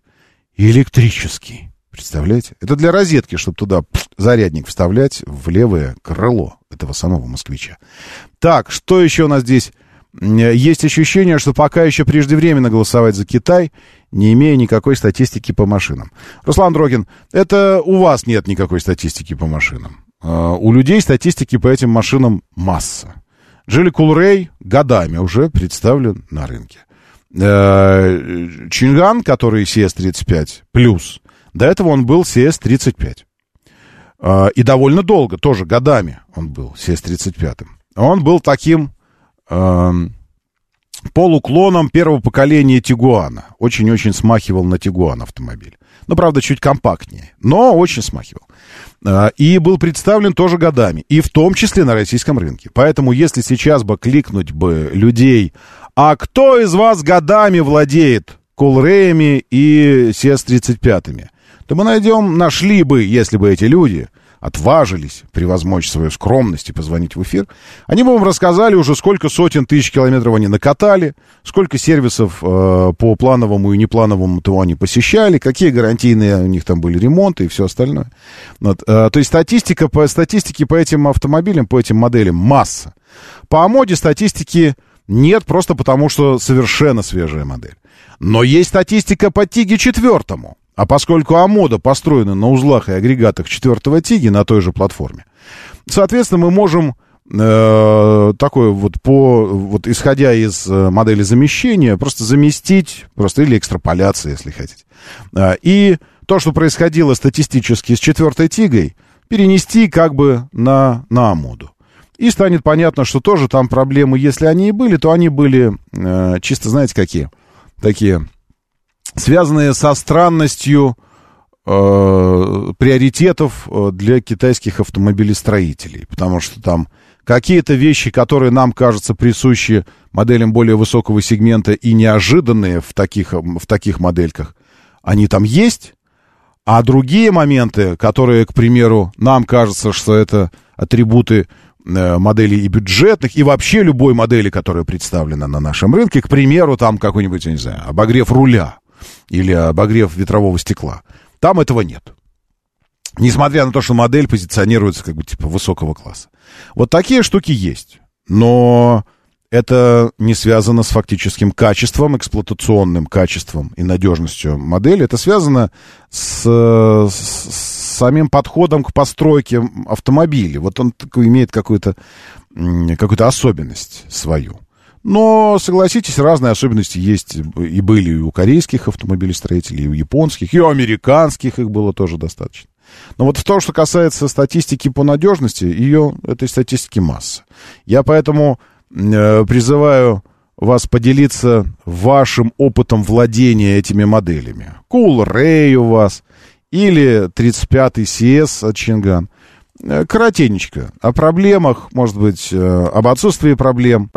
электрический. Представляете? Это для розетки, чтобы туда пф, зарядник вставлять в левое крыло этого самого москвича. Так, что еще у нас здесь? Есть ощущение, что пока еще преждевременно голосовать за Китай, не имея никакой статистики по машинам. Руслан Дрогин, это у вас нет никакой статистики по машинам. А, У людей статистики по этим машинам масса. Джили Кулрей годами уже представлен на рынке. Э, Чинган, который CS-35 плюс, до этого он был CS-35. А, И довольно долго, тоже годами он был CS-35. Он был таким эм, полуклоном первого поколения Тигуана. Очень-очень смахивал на Тигуан автомобиль. Ну, правда, чуть компактнее, но очень смахивал. А, И был представлен тоже годами, и в том числе на российском рынке. Поэтому, если сейчас бы кликнуть бы людей, а кто из вас годами владеет Кулреями и СЕС-35, то мы найдем, нашли бы, если бы эти люди отважились превозмочь свою скромность и позвонить в эфир, они бы вам рассказали уже, сколько сотен тысяч километров они накатали, сколько сервисов э, по плановому и неплановому ТО они посещали, какие гарантийные у них там были ремонты и все остальное. Вот, э, то есть статистика по, статистике по этим автомобилям, по этим моделям масса. По АМОДе статистики нет, просто потому что совершенно свежая модель. Но есть статистика по Тиге четвертому. А поскольку Амода построена на узлах и агрегатах четвертого Тиги на той же платформе, соответственно, мы можем э, такое вот по, вот исходя из э, модели замещения, просто заместить, просто или экстраполяция, если хотите. Э, и то, что происходило статистически с четвертой Тигой, перенести как бы на, на Амоду. И станет понятно, что тоже там проблемы, если они и были, то они были э, чисто, знаете, какие? Такие связанные со странностью э, приоритетов э, для китайских автомобилестроителей. Потому что там какие-то вещи, которые нам кажутся присущи моделям более высокого сегмента и неожиданные в таких, в таких модельках, они там есть. А другие моменты, которые, к примеру, нам кажется, что это атрибуты э, моделей и бюджетных, и вообще любой модели, которая представлена на нашем рынке, к примеру, там какой-нибудь, я не знаю, обогрев руля, или обогрев ветрового стекла. Там этого нет. Несмотря на то, что модель позиционируется как бы типа высокого класса. Вот такие штуки есть. Но это не связано с фактическим качеством, эксплуатационным качеством и надежностью модели. Это связано с, с, самим подходом к постройке автомобиля. Вот он такой, имеет какую-то какую особенность свою. Но, согласитесь, разные особенности есть и были и у корейских автомобилестроителей, и у японских, и у американских их было тоже достаточно. Но вот в том, что касается статистики по надежности, ее, этой статистики масса. Я поэтому э, призываю вас поделиться вашим опытом владения этими моделями. Cool Ray у вас или 35-й CS от Чинган. Э, коротенечко. О проблемах, может быть, э, об отсутствии проблем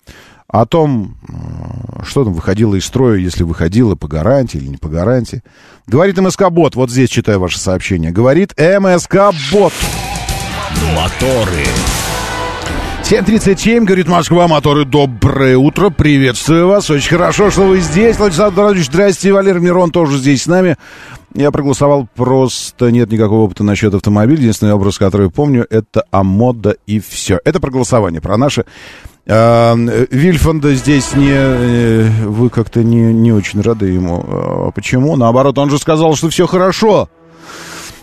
о том, э, что там выходило из строя, если выходило по гарантии или не по гарантии. Говорит МСК-бот, вот здесь читаю ваше сообщение. Говорит МСК-бот.
Моторы.
7.37, говорит Москва, моторы, доброе утро, приветствую вас, очень хорошо, что вы здесь, Владислав Дородович, здрасте, Валерий Мирон тоже здесь с нами. Я проголосовал, просто нет никакого опыта насчет автомобиля, единственный образ, который помню, это Амода и все. Это проголосование про наши а, Вильфанда здесь не... Э, вы как-то не, не очень рады ему. А почему? Наоборот, он же сказал, что все хорошо.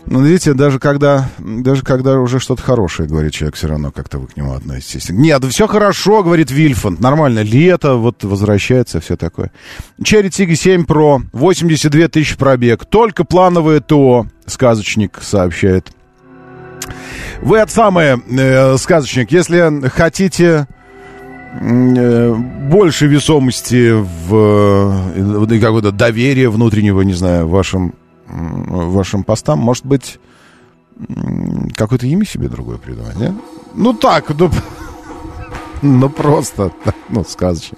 Но видите, даже когда, даже когда уже что-то хорошее, говорит человек, все равно как-то вы к нему относитесь. Нет, все хорошо, говорит Вильфанд, нормально, лето, вот возвращается, все такое. Черри Тиги 7 Pro, 82 тысячи пробег, только плановое ТО, сказочник сообщает. Вы от самое, э, сказочник, если хотите Э, больше весомости в э, какое-то доверие внутреннего, не знаю, вашим, вашим постам, может быть, какое-то имя себе другое придумать, нет? Ну так, ну, ну просто, ну, сказочно.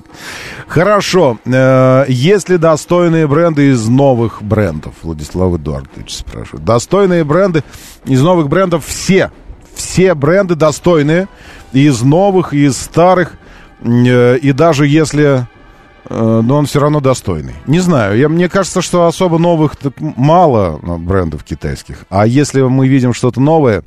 Хорошо. Э, есть ли достойные бренды из новых брендов? Владислав Эдуардович спрашивает. Достойные бренды из новых брендов все. Все бренды достойные. Из новых, из старых. Э, и даже если... Э, но он все равно достойный. Не знаю, я, мне кажется, что особо новых мало ну, брендов китайских. А если мы видим что-то новое,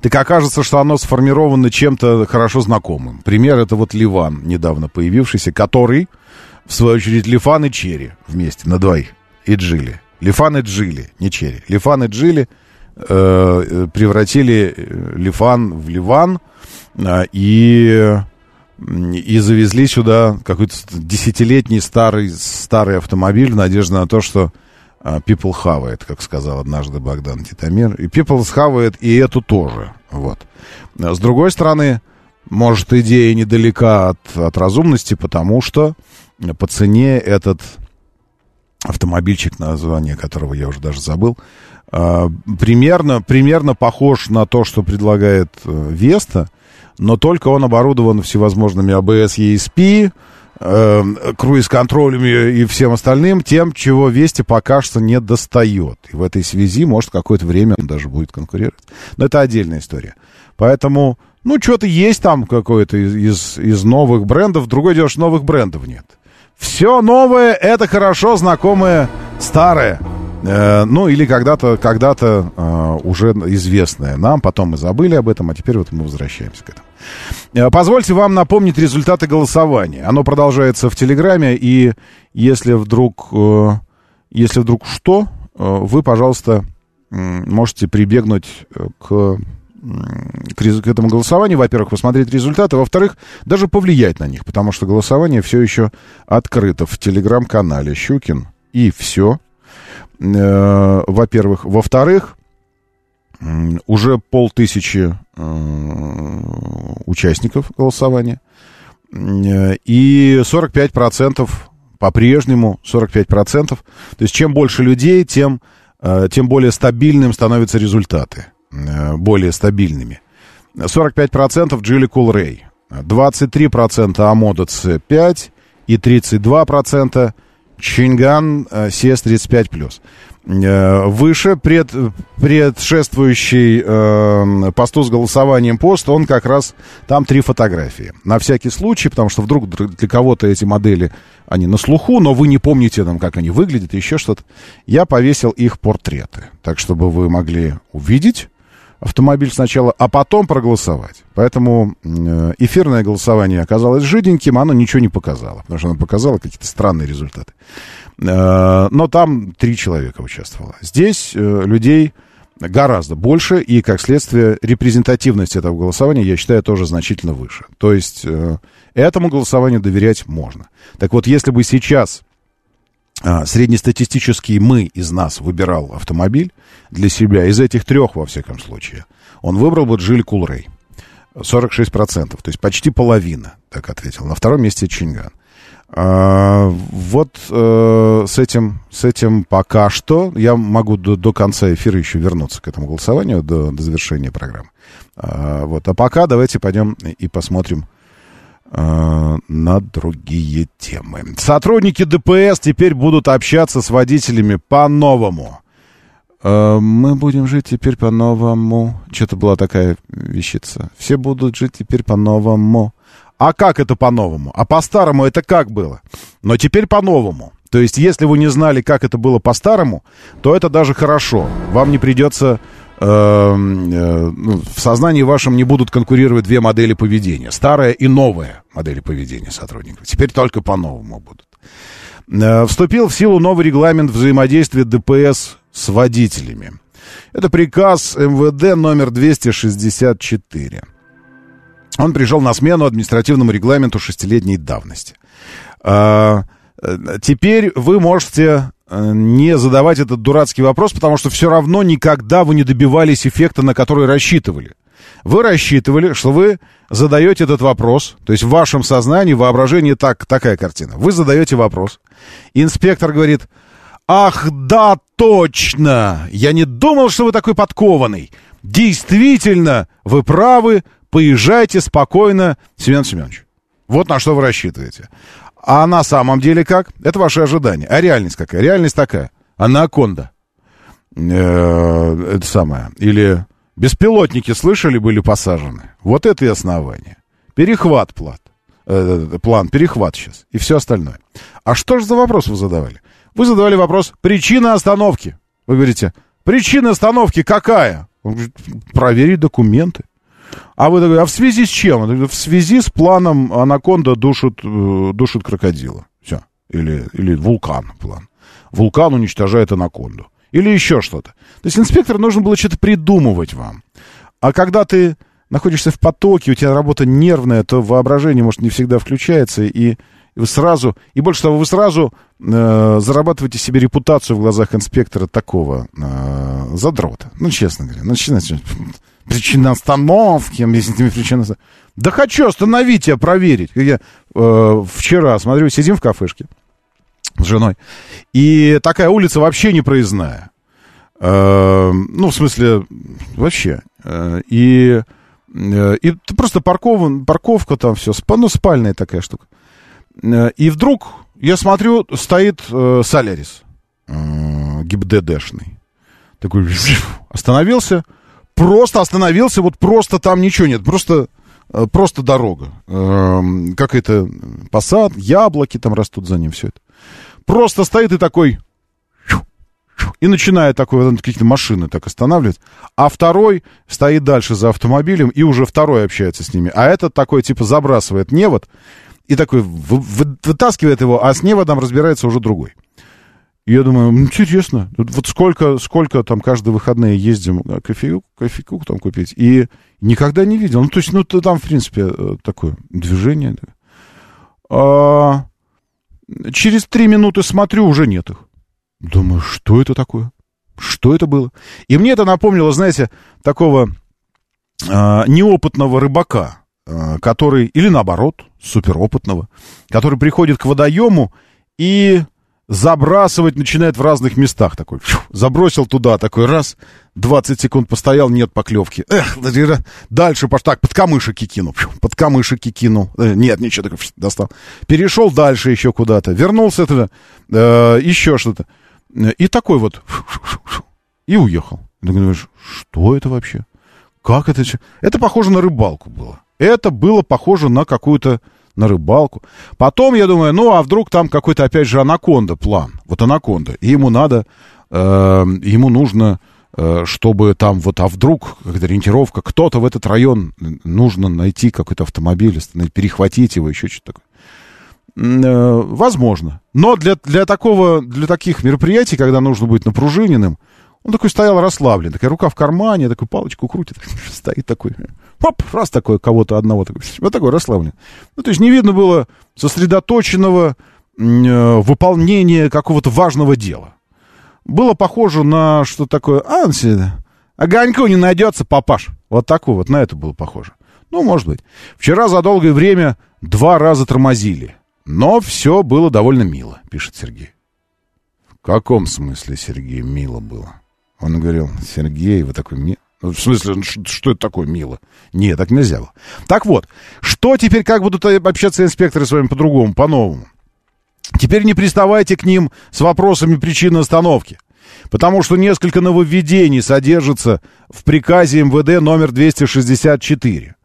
так окажется, что оно сформировано чем-то хорошо знакомым. Пример это вот Ливан, недавно появившийся, который, в свою очередь, Лифан и Черри вместе, на двоих, и Джили. Лифан и Джили, не Черри. Лифан и Джили э, превратили э, Лифан в Ливан, э, и и завезли сюда какой-то десятилетний старый, старый автомобиль в надежде на то, что uh, people хавает, как сказал однажды Богдан Титамир. И people хавает и эту тоже. Вот. С другой стороны, может, идея недалека от, от разумности, потому что по цене этот автомобильчик, название которого я уже даже забыл, uh, примерно, примерно похож на то, что предлагает Веста, uh, но только он оборудован всевозможными ABS ESP, э, круиз-контролем и, и всем остальным, тем, чего Вести пока что не достает. И в этой связи, может, какое-то время он даже будет конкурировать. Но это отдельная история. Поэтому, ну, что-то есть там какое-то из, из новых брендов. Другое дело, что новых брендов нет. Все новое — это хорошо знакомое старое. Э, ну, или когда-то когда э, уже известное нам, потом мы забыли об этом, а теперь вот мы возвращаемся к этому. Э, позвольте вам напомнить результаты голосования. Оно продолжается в Телеграме, и если вдруг, э, если вдруг что, э, вы, пожалуйста, можете прибегнуть к к, к этому голосованию, во-первых, посмотреть результаты, во-вторых, даже повлиять на них, потому что голосование все еще открыто в телеграм-канале Щукин и все. Во-первых. Во-вторых, уже полтысячи э, участников голосования. Э, И 45% по-прежнему, 45%. То есть чем больше людей, тем, э, тем более стабильным становятся результаты. Более стабильными. 45% Джилли Кул Рэй. 23% Амода С5 и 32% Чинган э, CS35+. Э, Выше пред, предшествующий э, посту с голосованием пост, он как раз, там три фотографии. На всякий случай, потому что вдруг др- для кого-то эти модели, они на слуху, но вы не помните, там, как они выглядят, еще что-то. Я повесил их портреты, так, чтобы вы могли увидеть автомобиль сначала, а потом проголосовать. Поэтому э, эфирное голосование оказалось жиденьким, оно ничего не показало, потому что оно показало какие-то странные результаты. Э, Но там три человека участвовало. Здесь э, людей гораздо больше, и, как следствие, репрезентативность этого голосования, я считаю, тоже значительно выше. То есть э, этому голосованию доверять можно. Так вот, если бы сейчас среднестатистический мы из нас выбирал автомобиль для себя, из этих трех, во всяком случае, он выбрал бы Джиль Кулрей. 46%, то есть почти половина, так ответил. На втором месте Чинган. А, вот э, с, этим, с этим пока что я могу до, до конца эфира еще вернуться к этому голосованию, до, до завершения программы. А, вот, а пока давайте пойдем и посмотрим э, на другие темы. Сотрудники ДПС теперь будут общаться с водителями по-новому. Мы будем жить теперь по-новому. Что-то была такая вещица. Все будут жить теперь по-новому. А как это по-новому? А по-старому это как было? Но теперь по-новому. То есть, если вы не знали, как это было по-старому, то это даже хорошо. Вам не придется... э, э, ну, в сознании вашем не будут конкурировать две модели поведения. Старая и новая модели поведения сотрудников. Теперь только по-новому будут. Э, Вступил в силу новый регламент взаимодействия ДПС с водителями. Это приказ МВД номер 264. Он пришел на смену административному регламенту шестилетней давности. А, э, Теперь вы можете э, не задавать этот дурацкий вопрос, потому что все равно никогда вы не добивались эффекта, на который рассчитывали. Вы рассчитывали, что вы задаете этот вопрос, то есть в вашем сознании, воображении так, такая картина. Вы задаете вопрос, инспектор говорит, ах, да, точно, я не думал, что вы такой подкованный. Действительно, вы правы, поезжайте спокойно, Семен Семенович. Вот на что вы рассчитываете. А на самом деле как? Это ваши ожидания. А реальность какая? Реальность такая. Анаконда. Э, это самое. Или беспилотники, слышали, были посажены. Вот это и основание. Перехват плат. Э, план, перехват сейчас. И все остальное. А что же за вопрос вы задавали? Вы задавали вопрос «Причина остановки». Вы говорите «Причина остановки какая?» Он проверить документы. А вы такой, а в связи с чем? В связи с планом анаконда душит, э, душит крокодила. Все. Или, или вулкан план. Вулкан уничтожает анаконду. Или еще что-то. То есть инспектору нужно было что-то придумывать вам. А когда ты находишься в потоке, у тебя работа нервная, то воображение, может, не всегда включается, и вы сразу, и больше того, вы сразу э, зарабатываете себе репутацию в глазах инспектора такого э, задрота. Ну, честно говоря. Начинайте, причина остановки, объясните мне причину. остановки. Да хочу остановить тебя, проверить. Я э, вчера, смотрю, сидим в кафешке с женой, и такая улица вообще не проездная. Э, ну, в смысле, вообще. Э, и, э, и просто паркован, парковка там все, ну, спальная такая штука. Э, И вдруг я смотрю, стоит э, Солярис э, ГИБДДшный. Такой остановился, просто остановился, вот просто там ничего нет, просто, э, просто дорога. Эм, Как это, посад, яблоки там растут за ним, все это. Просто стоит и такой, и начинает такой, вот какие-то машины так останавливать. А второй стоит дальше за автомобилем, и уже второй общается с ними. А этот такой, типа, забрасывает невод, и такой вы- вы- вытаскивает его, а с неводом разбирается уже другой. И я думаю, «М, интересно, вот сколько, сколько там каждые выходные ездим а, кофейку, кофейку там купить, и никогда не видел. Ну, то есть, ну, то там, в принципе, э, такое движение. А, через три минуты смотрю, уже нет их. Думаю, что это такое? Что это было? И мне это напомнило, знаете, такого а, неопытного рыбака, а, который, или наоборот, суперопытного, который приходит к водоему и забрасывать начинает в разных местах. Такой, фью, забросил туда, такой раз, 20 секунд постоял, нет поклевки. Эх, дальше пошел, так, под камышики кинул, фью, под камышики кинул. Э, нет, ничего, такой, фью, достал. Перешел дальше еще куда-то, вернулся туда, э, еще что-то. И такой вот, фью, и уехал. Ты думаешь, что это вообще? Как это? Это похоже на рыбалку было. Это было похоже на какую-то на рыбалку. Потом я думаю, ну а вдруг там какой-то опять же анаконда план. Вот анаконда. И ему надо, э, ему нужно, э, чтобы там вот, а вдруг какая-то ориентировка, кто-то в этот район нужно найти какой-то автомобиль, перехватить его, еще что-то такое. Э, возможно. Но для, для такого, для таких мероприятий, когда нужно быть напружиненным, он такой стоял расслаблен, такая рука в кармане, такую палочку крутит, стоит такой, хоп, раз такой кого-то одного, такой, вот такой расслаблен. Ну, то есть не видно было сосредоточенного э, выполнения какого-то важного дела. Было похоже на что такое, а, себе, огоньку не найдется, папаш. Вот такое вот, на это было похоже. Ну, может быть. Вчера за долгое время два раза тормозили. Но все было довольно мило, пишет Сергей. В каком смысле, Сергей, мило было? Он говорил, Сергей, вы такой ми... Ну, В смысле, ну, что это такое мило? Нет, так нельзя было. Так вот, что теперь, как будут э, общаться инспекторы с вами по-другому, по-новому? Теперь не приставайте к ним с вопросами причины остановки. Потому что несколько нововведений содержится в приказе МВД номер 264.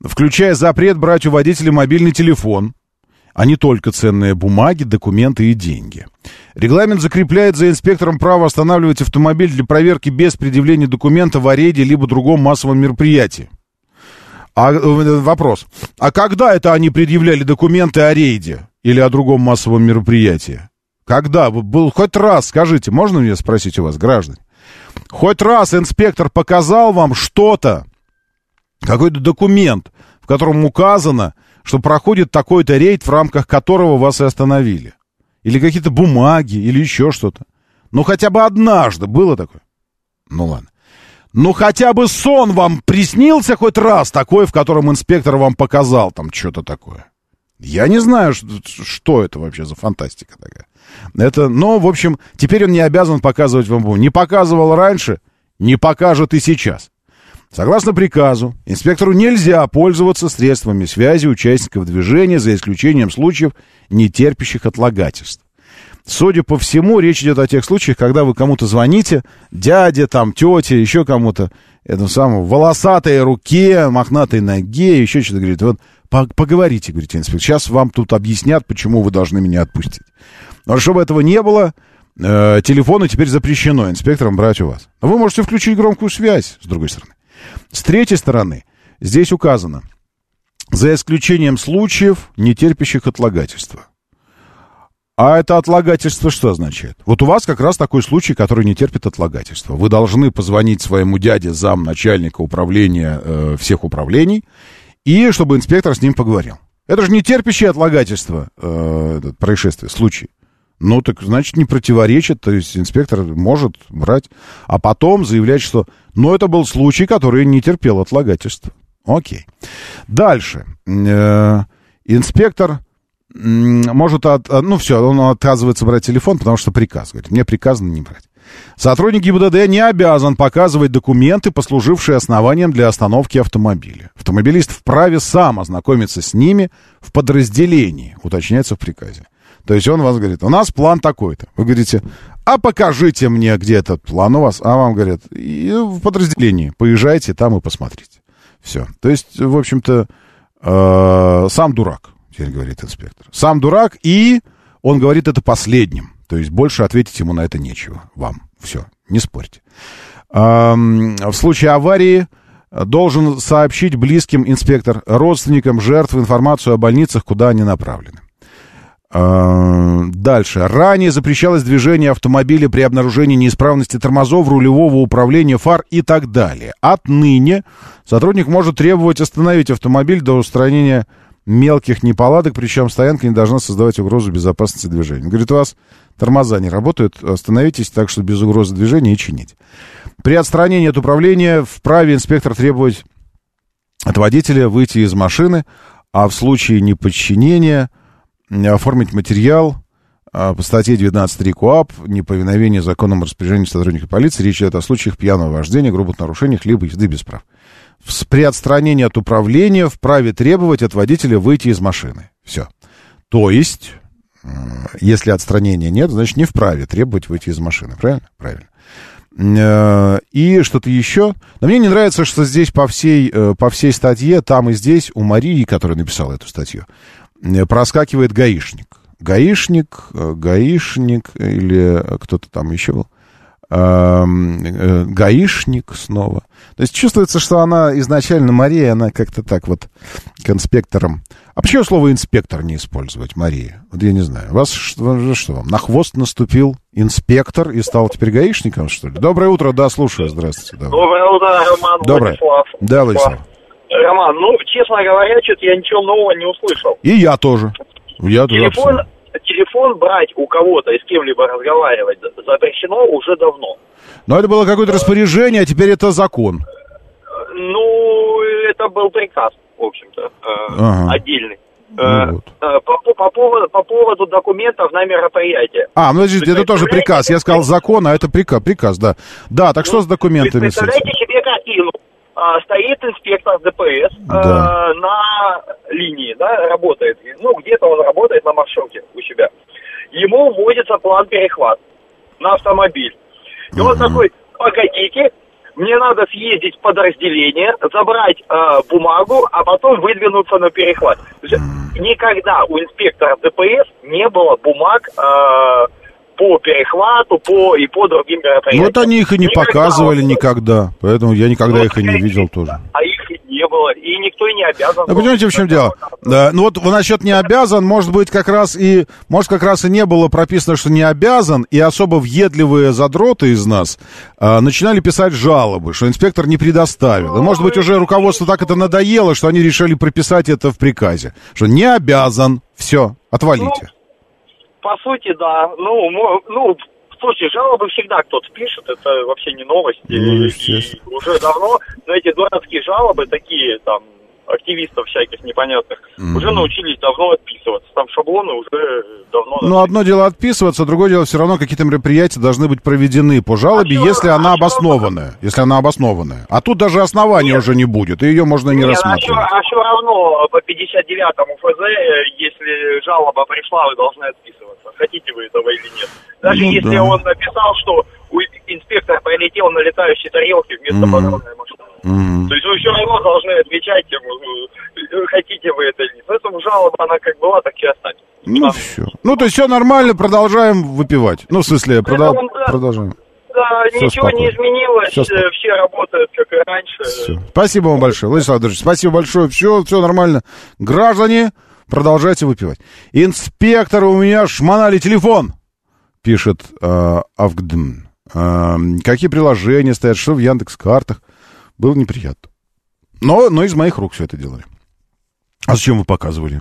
Включая запрет брать у водителя мобильный телефон, а не только ценные бумаги, документы и деньги. Регламент закрепляет за инспектором право останавливать автомобиль для проверки без предъявления документа в арейде либо другом массовом мероприятии. А э, вопрос. А когда это они предъявляли документы о рейде или о другом массовом мероприятии? Когда? Был хоть раз, скажите, можно мне спросить у вас, граждане? Хоть раз инспектор показал вам что-то, какой-то документ, в котором указано, что проходит такой-то рейд, в рамках которого вас и остановили. Или какие-то бумаги, или еще что-то. Ну, хотя бы однажды было такое. Ну, ладно. Ну, хотя бы сон вам приснился хоть раз такой, в котором инспектор вам показал там что-то такое. Я не знаю, что, это вообще за фантастика такая. Это, но, в общем, теперь он не обязан показывать вам. Не показывал раньше, не покажет и сейчас. Согласно приказу, инспектору нельзя пользоваться средствами связи участников движения за исключением случаев, не терпящих отлагательств. Судя по всему, речь идет о тех случаях, когда вы кому-то звоните, дяде, там, тете, еще кому-то, этому самому, волосатой руке, мохнатой ноге, еще что-то, говорит, вот, по- поговорите, говорит инспектор, сейчас вам тут объяснят, почему вы должны меня отпустить. Но чтобы этого не было, э, телефоны теперь запрещено инспекторам брать у вас. Вы можете включить громкую связь, с другой стороны. С третьей стороны, здесь указано, за исключением случаев, не терпящих отлагательства. А это отлагательство что означает? Вот у вас как раз такой случай, который не терпит отлагательства. Вы должны позвонить своему дяде, зам начальника управления э, всех управлений, и чтобы инспектор с ним поговорил. Это же не терпящее отлагательство э, происшествие, случай. Ну, так значит, не противоречит, то есть инспектор может брать, а потом заявлять, что, ну, это был случай, который не терпел отлагательства. Окей. Дальше. Э, инспектор может, от, а, ну все, он отказывается брать телефон, потому что приказ, говорит, мне приказано не брать. Сотрудник ГИБДД не обязан показывать документы, послужившие основанием для остановки автомобиля. Автомобилист вправе сам ознакомиться с ними в подразделении, уточняется в приказе. То есть он вас говорит, у нас план такой-то. Вы говорите, а покажите мне, где этот план у вас. А вам говорят, «И в подразделении, поезжайте там и посмотрите. Все. То есть, в общем-то, э, сам дурак, теперь говорит инспектор. Сам дурак, и он говорит это последним. То есть больше ответить ему на это нечего. Вам. Все. Не спорьте. Эм, в случае аварии должен сообщить близким инспектор, родственникам жертв информацию о больницах, куда они направлены. Э, Дальше. Ранее запрещалось движение автомобиля при обнаружении неисправности тормозов, рулевого управления, фар и так далее. Отныне сотрудник может требовать остановить автомобиль до устранения мелких неполадок, причем стоянка не должна создавать угрозу безопасности движения. Говорит, у вас тормоза не работают, остановитесь так, что без угрозы движения и чинить. При отстранении от управления вправе инспектор требовать от водителя выйти из машины, а в случае неподчинения оформить материал а, по статье 19.3 КОАП «Неповиновение законному распоряжению сотрудника полиции». Речь идет о случаях пьяного вождения, грубых нарушениях, либо езды без прав. При отстранении от управления вправе требовать от водителя выйти из машины. Все. То есть, если отстранения нет, значит, не вправе требовать выйти из машины. Правильно? Правильно. Э, И что-то еще. Но мне не нравится, что здесь по всей, э, по всей статье, там и здесь, у Марии, которая написала эту статью, проскакивает гаишник. Гаишник, э, гаишник или кто-то там еще был. Эм, э, Гаишник снова. То есть чувствуется, что она изначально Мария, она как-то так вот к инспекторам. А почему слово инспектор не использовать, Мария? Вот я не знаю. Вас что, что вам? На хвост наступил инспектор и стал теперь гаишником, что ли? Доброе утро, да, слушаю. Здравствуйте. Доброе.
Доброе утро, Роман
Доброе.
Владислав.
Да, Владислав.
Роман, ну, честно говоря, что-то я ничего нового не услышал.
И я тоже. Я тоже
Телефон,
абсолютно.
телефон брать у кого-то и с кем-либо разговаривать запрещено уже давно.
Но это было какое-то распоряжение, а теперь это закон.
Ну, это был приказ, в общем-то, э,
Ага.
отдельный.
Ну
Э,
вот.
э, по, по- по поводу, по поводу документов на мероприятие.
А, ну подождите, это тоже приказ. Я сказал закон, а это приказ, приказ, да. Да, так что с документами? с этими?
Представляете себе картину? А, стоит инспектор ДПС
Да.
э, на линии, да, работает. Ну, где-то он работает на маршруте у себя. Ему вводится план перехват на автомобиль. И он такой, погодите, мне надо съездить в подразделение, забрать э, бумагу, а потом выдвинуться на перехват. Есть Никогда у инспектора ДПС не было бумаг э, по перехвату, по и по другим мероприятиям.
Ну, вот они их и не
Никогда
показывали
он-
никогда. Поэтому я никогда их и не видел тоже.
а их не было, и никто и не обязан.
Ну, понимаете, в чем дело? Да, ну, вот насчет не обязан, может быть, как раз и, может, как раз и не было прописано, что не обязан, и особо въедливые задроты из нас а, начинали писать жалобы, что инспектор не предоставил. И, может быть, уже руководству так это надоело, что они решили прописать это в приказе, что не обязан. Все, отвалите.
По сути, да. Ну, ну, слушай, жалобы всегда кто-то пишет, это вообще не новость.
Ну,
И- и уже давно, но эти дурацкие жалобы, такие там, активистов всяких непонятных, уже научились давно отписываться. Там шаблоны уже давно...
Ну, одно дело отписываться, другое дело все равно какие-то мероприятия должны быть проведены по жалобе,
А
если она обоснованная. Если она обоснованная. А тут даже основания уже не будет, и ее можно не
Нет, а все,
рассматривать.
а всё равно по 59-му ФЗ, э, если жалоба пришла, вы должны отписываться. Хотите вы этого или нет. Даже
Ну
если
да.
он написал, что у инспектор прилетел на летающей тарелке вместо
Мгм.
патрульной машины.
Мгм.
То есть вы все равно должны отвечать э, хотите вы это или нет. Поэтому жалоба, она как была, так и останется.
Ну, все. Ну, то есть все нормально, продолжаем выпивать. Ну, в смысле, продол-
Поэтому, да.
продолжаем.
Да,
Всё
ничего не
спокойно.
изменилось,
Всё спокойно.
э, все работают как и раньше.
Спасибо вам большое, Владислав Владимирович. Спасибо большое. Все, все нормально. Граждане, продолжайте выпивать. Инспектор, у меня шмонали телефон, пишет э, Авгдм. Э, какие приложения стоят, что в Яндекс картах. Было неприятно. Но, но из моих рук все это делали. А зачем вы показывали?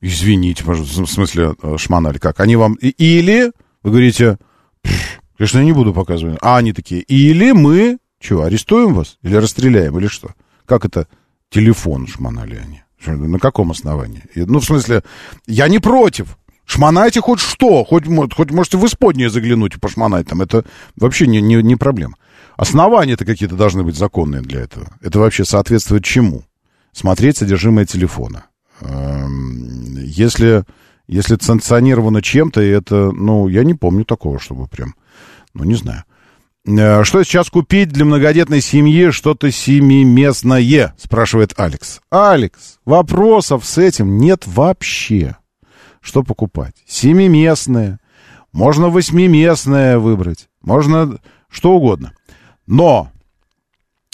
Извините, пожалуйста, в смысле э, шмонали. Как? Они вам... Или, вы говорите, «Пф, конечно, я не буду показывать. А они такие, или мы, что, арестуем вас? Или расстреляем, или что? Как это телефон шмонали они? На каком основании? Ну, в смысле, я не против. Шмонайте хоть что, хоть, хоть можете в исподнее заглянуть и пошмонать там. Это вообще не, не, не проблема. Основания-то какие-то должны быть законные для этого. Это вообще соответствует чему? Смотреть содержимое телефона. Эм, Если, если санкционировано чем-то, это, ну, я не помню такого, чтобы прям, ну, не знаю. Э, Что сейчас купить для многодетной семьи что-то семиместное? Спрашивает Алекс. Алекс, вопросов с этим нет вообще. Что покупать? Семиместное. Можно восьмиместное выбрать. Можно что угодно. Но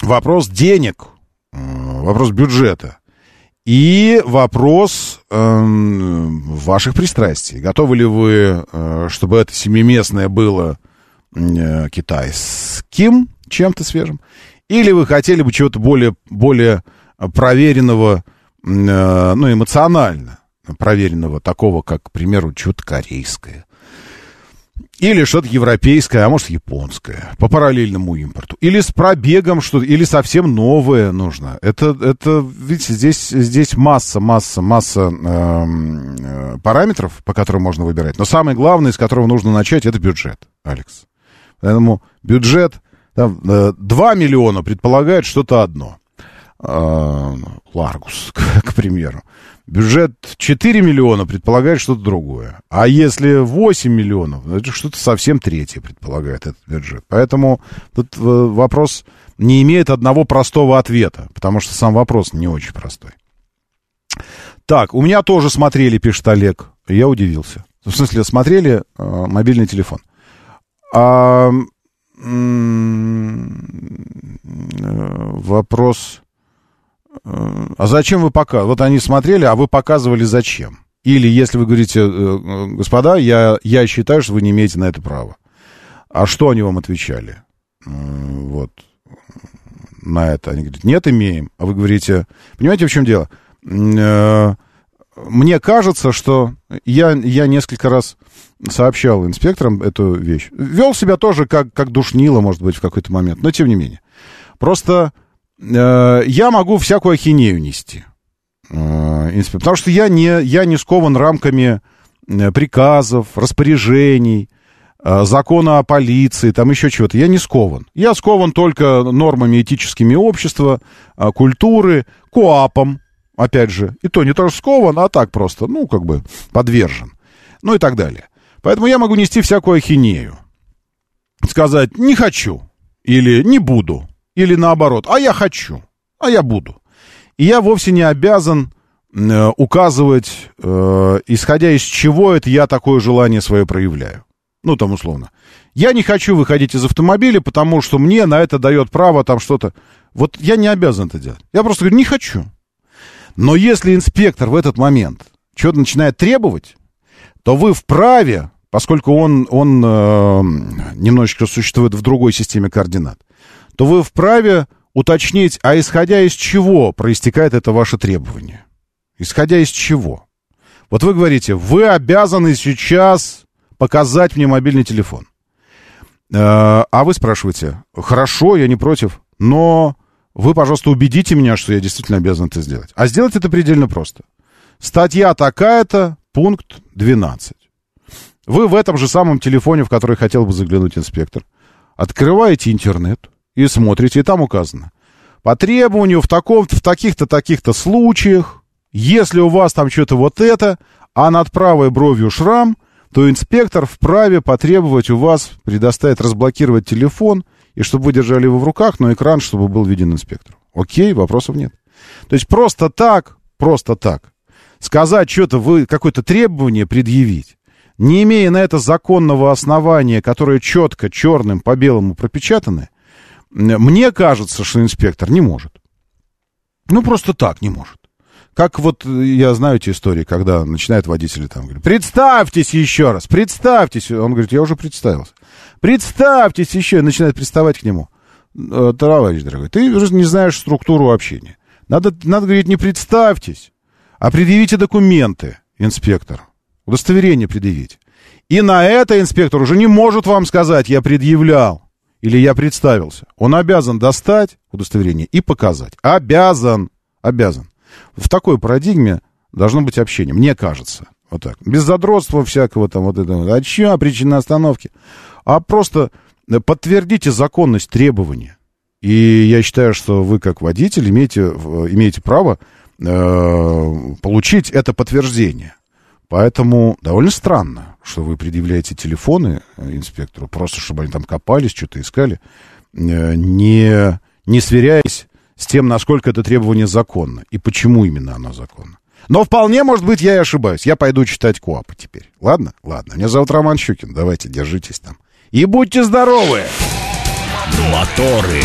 вопрос денег, э, вопрос бюджета и вопрос эм, ваших пристрастий. Готовы ли вы, э, чтобы это семиместное было э, китайским чем-то свежим? Или вы хотели бы чего-то более, более проверенного, э, ну, эмоционально проверенного, такого, как, к примеру, что-то корейское? Или что-то европейское, а может японское, по параллельному импорту. Или с пробегом что-то, или совсем новое нужно. Это, это видите, здесь, здесь масса, масса, масса эм, э, параметров, по которым можно выбирать. Но самое главное, с которого нужно начать, это бюджет, Алекс. Поэтому бюджет, там, э, 2 миллиона предполагает что-то одно. Э, Ларгус, к, к примеру. Бюджет 4 миллиона предполагает что-то другое. А если 8 миллионов, это что-то совсем третье предполагает этот бюджет. Поэтому тут э, вопрос не имеет одного простого ответа, потому что сам вопрос не очень простой. Так, у меня тоже смотрели, пишет Олег. Я удивился. В смысле, смотрели э, мобильный телефон. А, э, вопрос... А зачем вы показывали? Вот они смотрели, а вы показывали зачем? Или если вы говорите, э, э, господа, я, я считаю, что вы не имеете на это права. А что они вам отвечали? Вот на это. Они говорят, нет, имеем. А вы говорите, понимаете, в чем дело? Э, Мне кажется, что я, я несколько раз сообщал инспекторам эту вещь. Вел себя тоже как, как душнило, может быть, в какой-то момент, но тем не менее. Просто я могу всякую ахинею нести. Э, потому что я не, я не скован рамками э, приказов, распоряжений, э, закона о полиции, там еще чего-то. Я не скован. Я скован только нормами этическими общества, э, культуры, КОАПом, опять же. И то не то, что скован, а так просто, ну, как бы подвержен. Ну и так далее. Поэтому я могу нести всякую ахинею. Сказать «не хочу» или «не буду», или наоборот «а я хочу», «а я буду». И я вовсе не обязан э, указывать, э, исходя из чего это я такое желание свое проявляю. Ну, там условно. Я не хочу выходить из автомобиля, потому что мне на это дает право там что-то. Вот я не обязан это делать. Я просто говорю, не хочу. Но если инспектор в этот момент что-то начинает требовать, то вы вправе, поскольку он, он э, немножечко существует в другой системе координат, то вы вправе уточнить, а исходя из чего проистекает это ваше требование? Исходя из чего? Вот вы говорите, вы обязаны сейчас показать мне мобильный телефон. Э, а вы спрашиваете, хорошо, я не против, но вы, пожалуйста, убедите меня, что я действительно обязан это сделать. А сделать это предельно просто. Статья такая-то, пункт 12. Вы в этом же самом телефоне, в который хотел бы заглянуть инспектор, открываете интернет и смотрите, и там указано. По требованию в, таком, в таких-то, таких-то случаях, если у вас там что-то вот это, а над правой бровью шрам, то инспектор вправе потребовать у вас предоставить разблокировать телефон, и чтобы вы держали его в руках, но экран, чтобы был виден инспектору. Окей, вопросов нет. То есть просто так, просто так, сказать что-то, вы какое-то требование предъявить, не имея на это законного основания, которое четко черным по белому пропечатано, мне кажется, что инспектор не может. Ну, просто так не может. Как вот я знаю эти истории, когда начинают водители там говорить, представьтесь еще раз, представьтесь. Он говорит, я уже представился. Представьтесь еще, и начинает приставать к нему. «Э, Товарищ дорогой, ты не знаешь структуру общения. Надо, надо говорить, не представьтесь, а предъявите документы, инспектор. Удостоверение предъявить. И на это инспектор уже не может вам сказать, я предъявлял или я представился. Он обязан достать удостоверение и показать. Обязан. Обязан. В такой парадигме должно быть общение, мне кажется. Вот так. Без задротства всякого там вот этого. А чья причина остановки? А просто подтвердите законность требования. И я считаю, что вы, как водитель, имеете, имеете право э, получить это подтверждение. Поэтому довольно странно, что вы предъявляете телефоны э, инспектору, просто чтобы они там копались, что-то искали, э, не, не сверяясь с тем, насколько это требование законно и почему именно оно законно. Но вполне, может быть, я и ошибаюсь. Я пойду читать КОАПы теперь. Ладно? Ладно. Меня зовут Роман Щукин. Давайте, держитесь там. И будьте здоровы!
Моторы.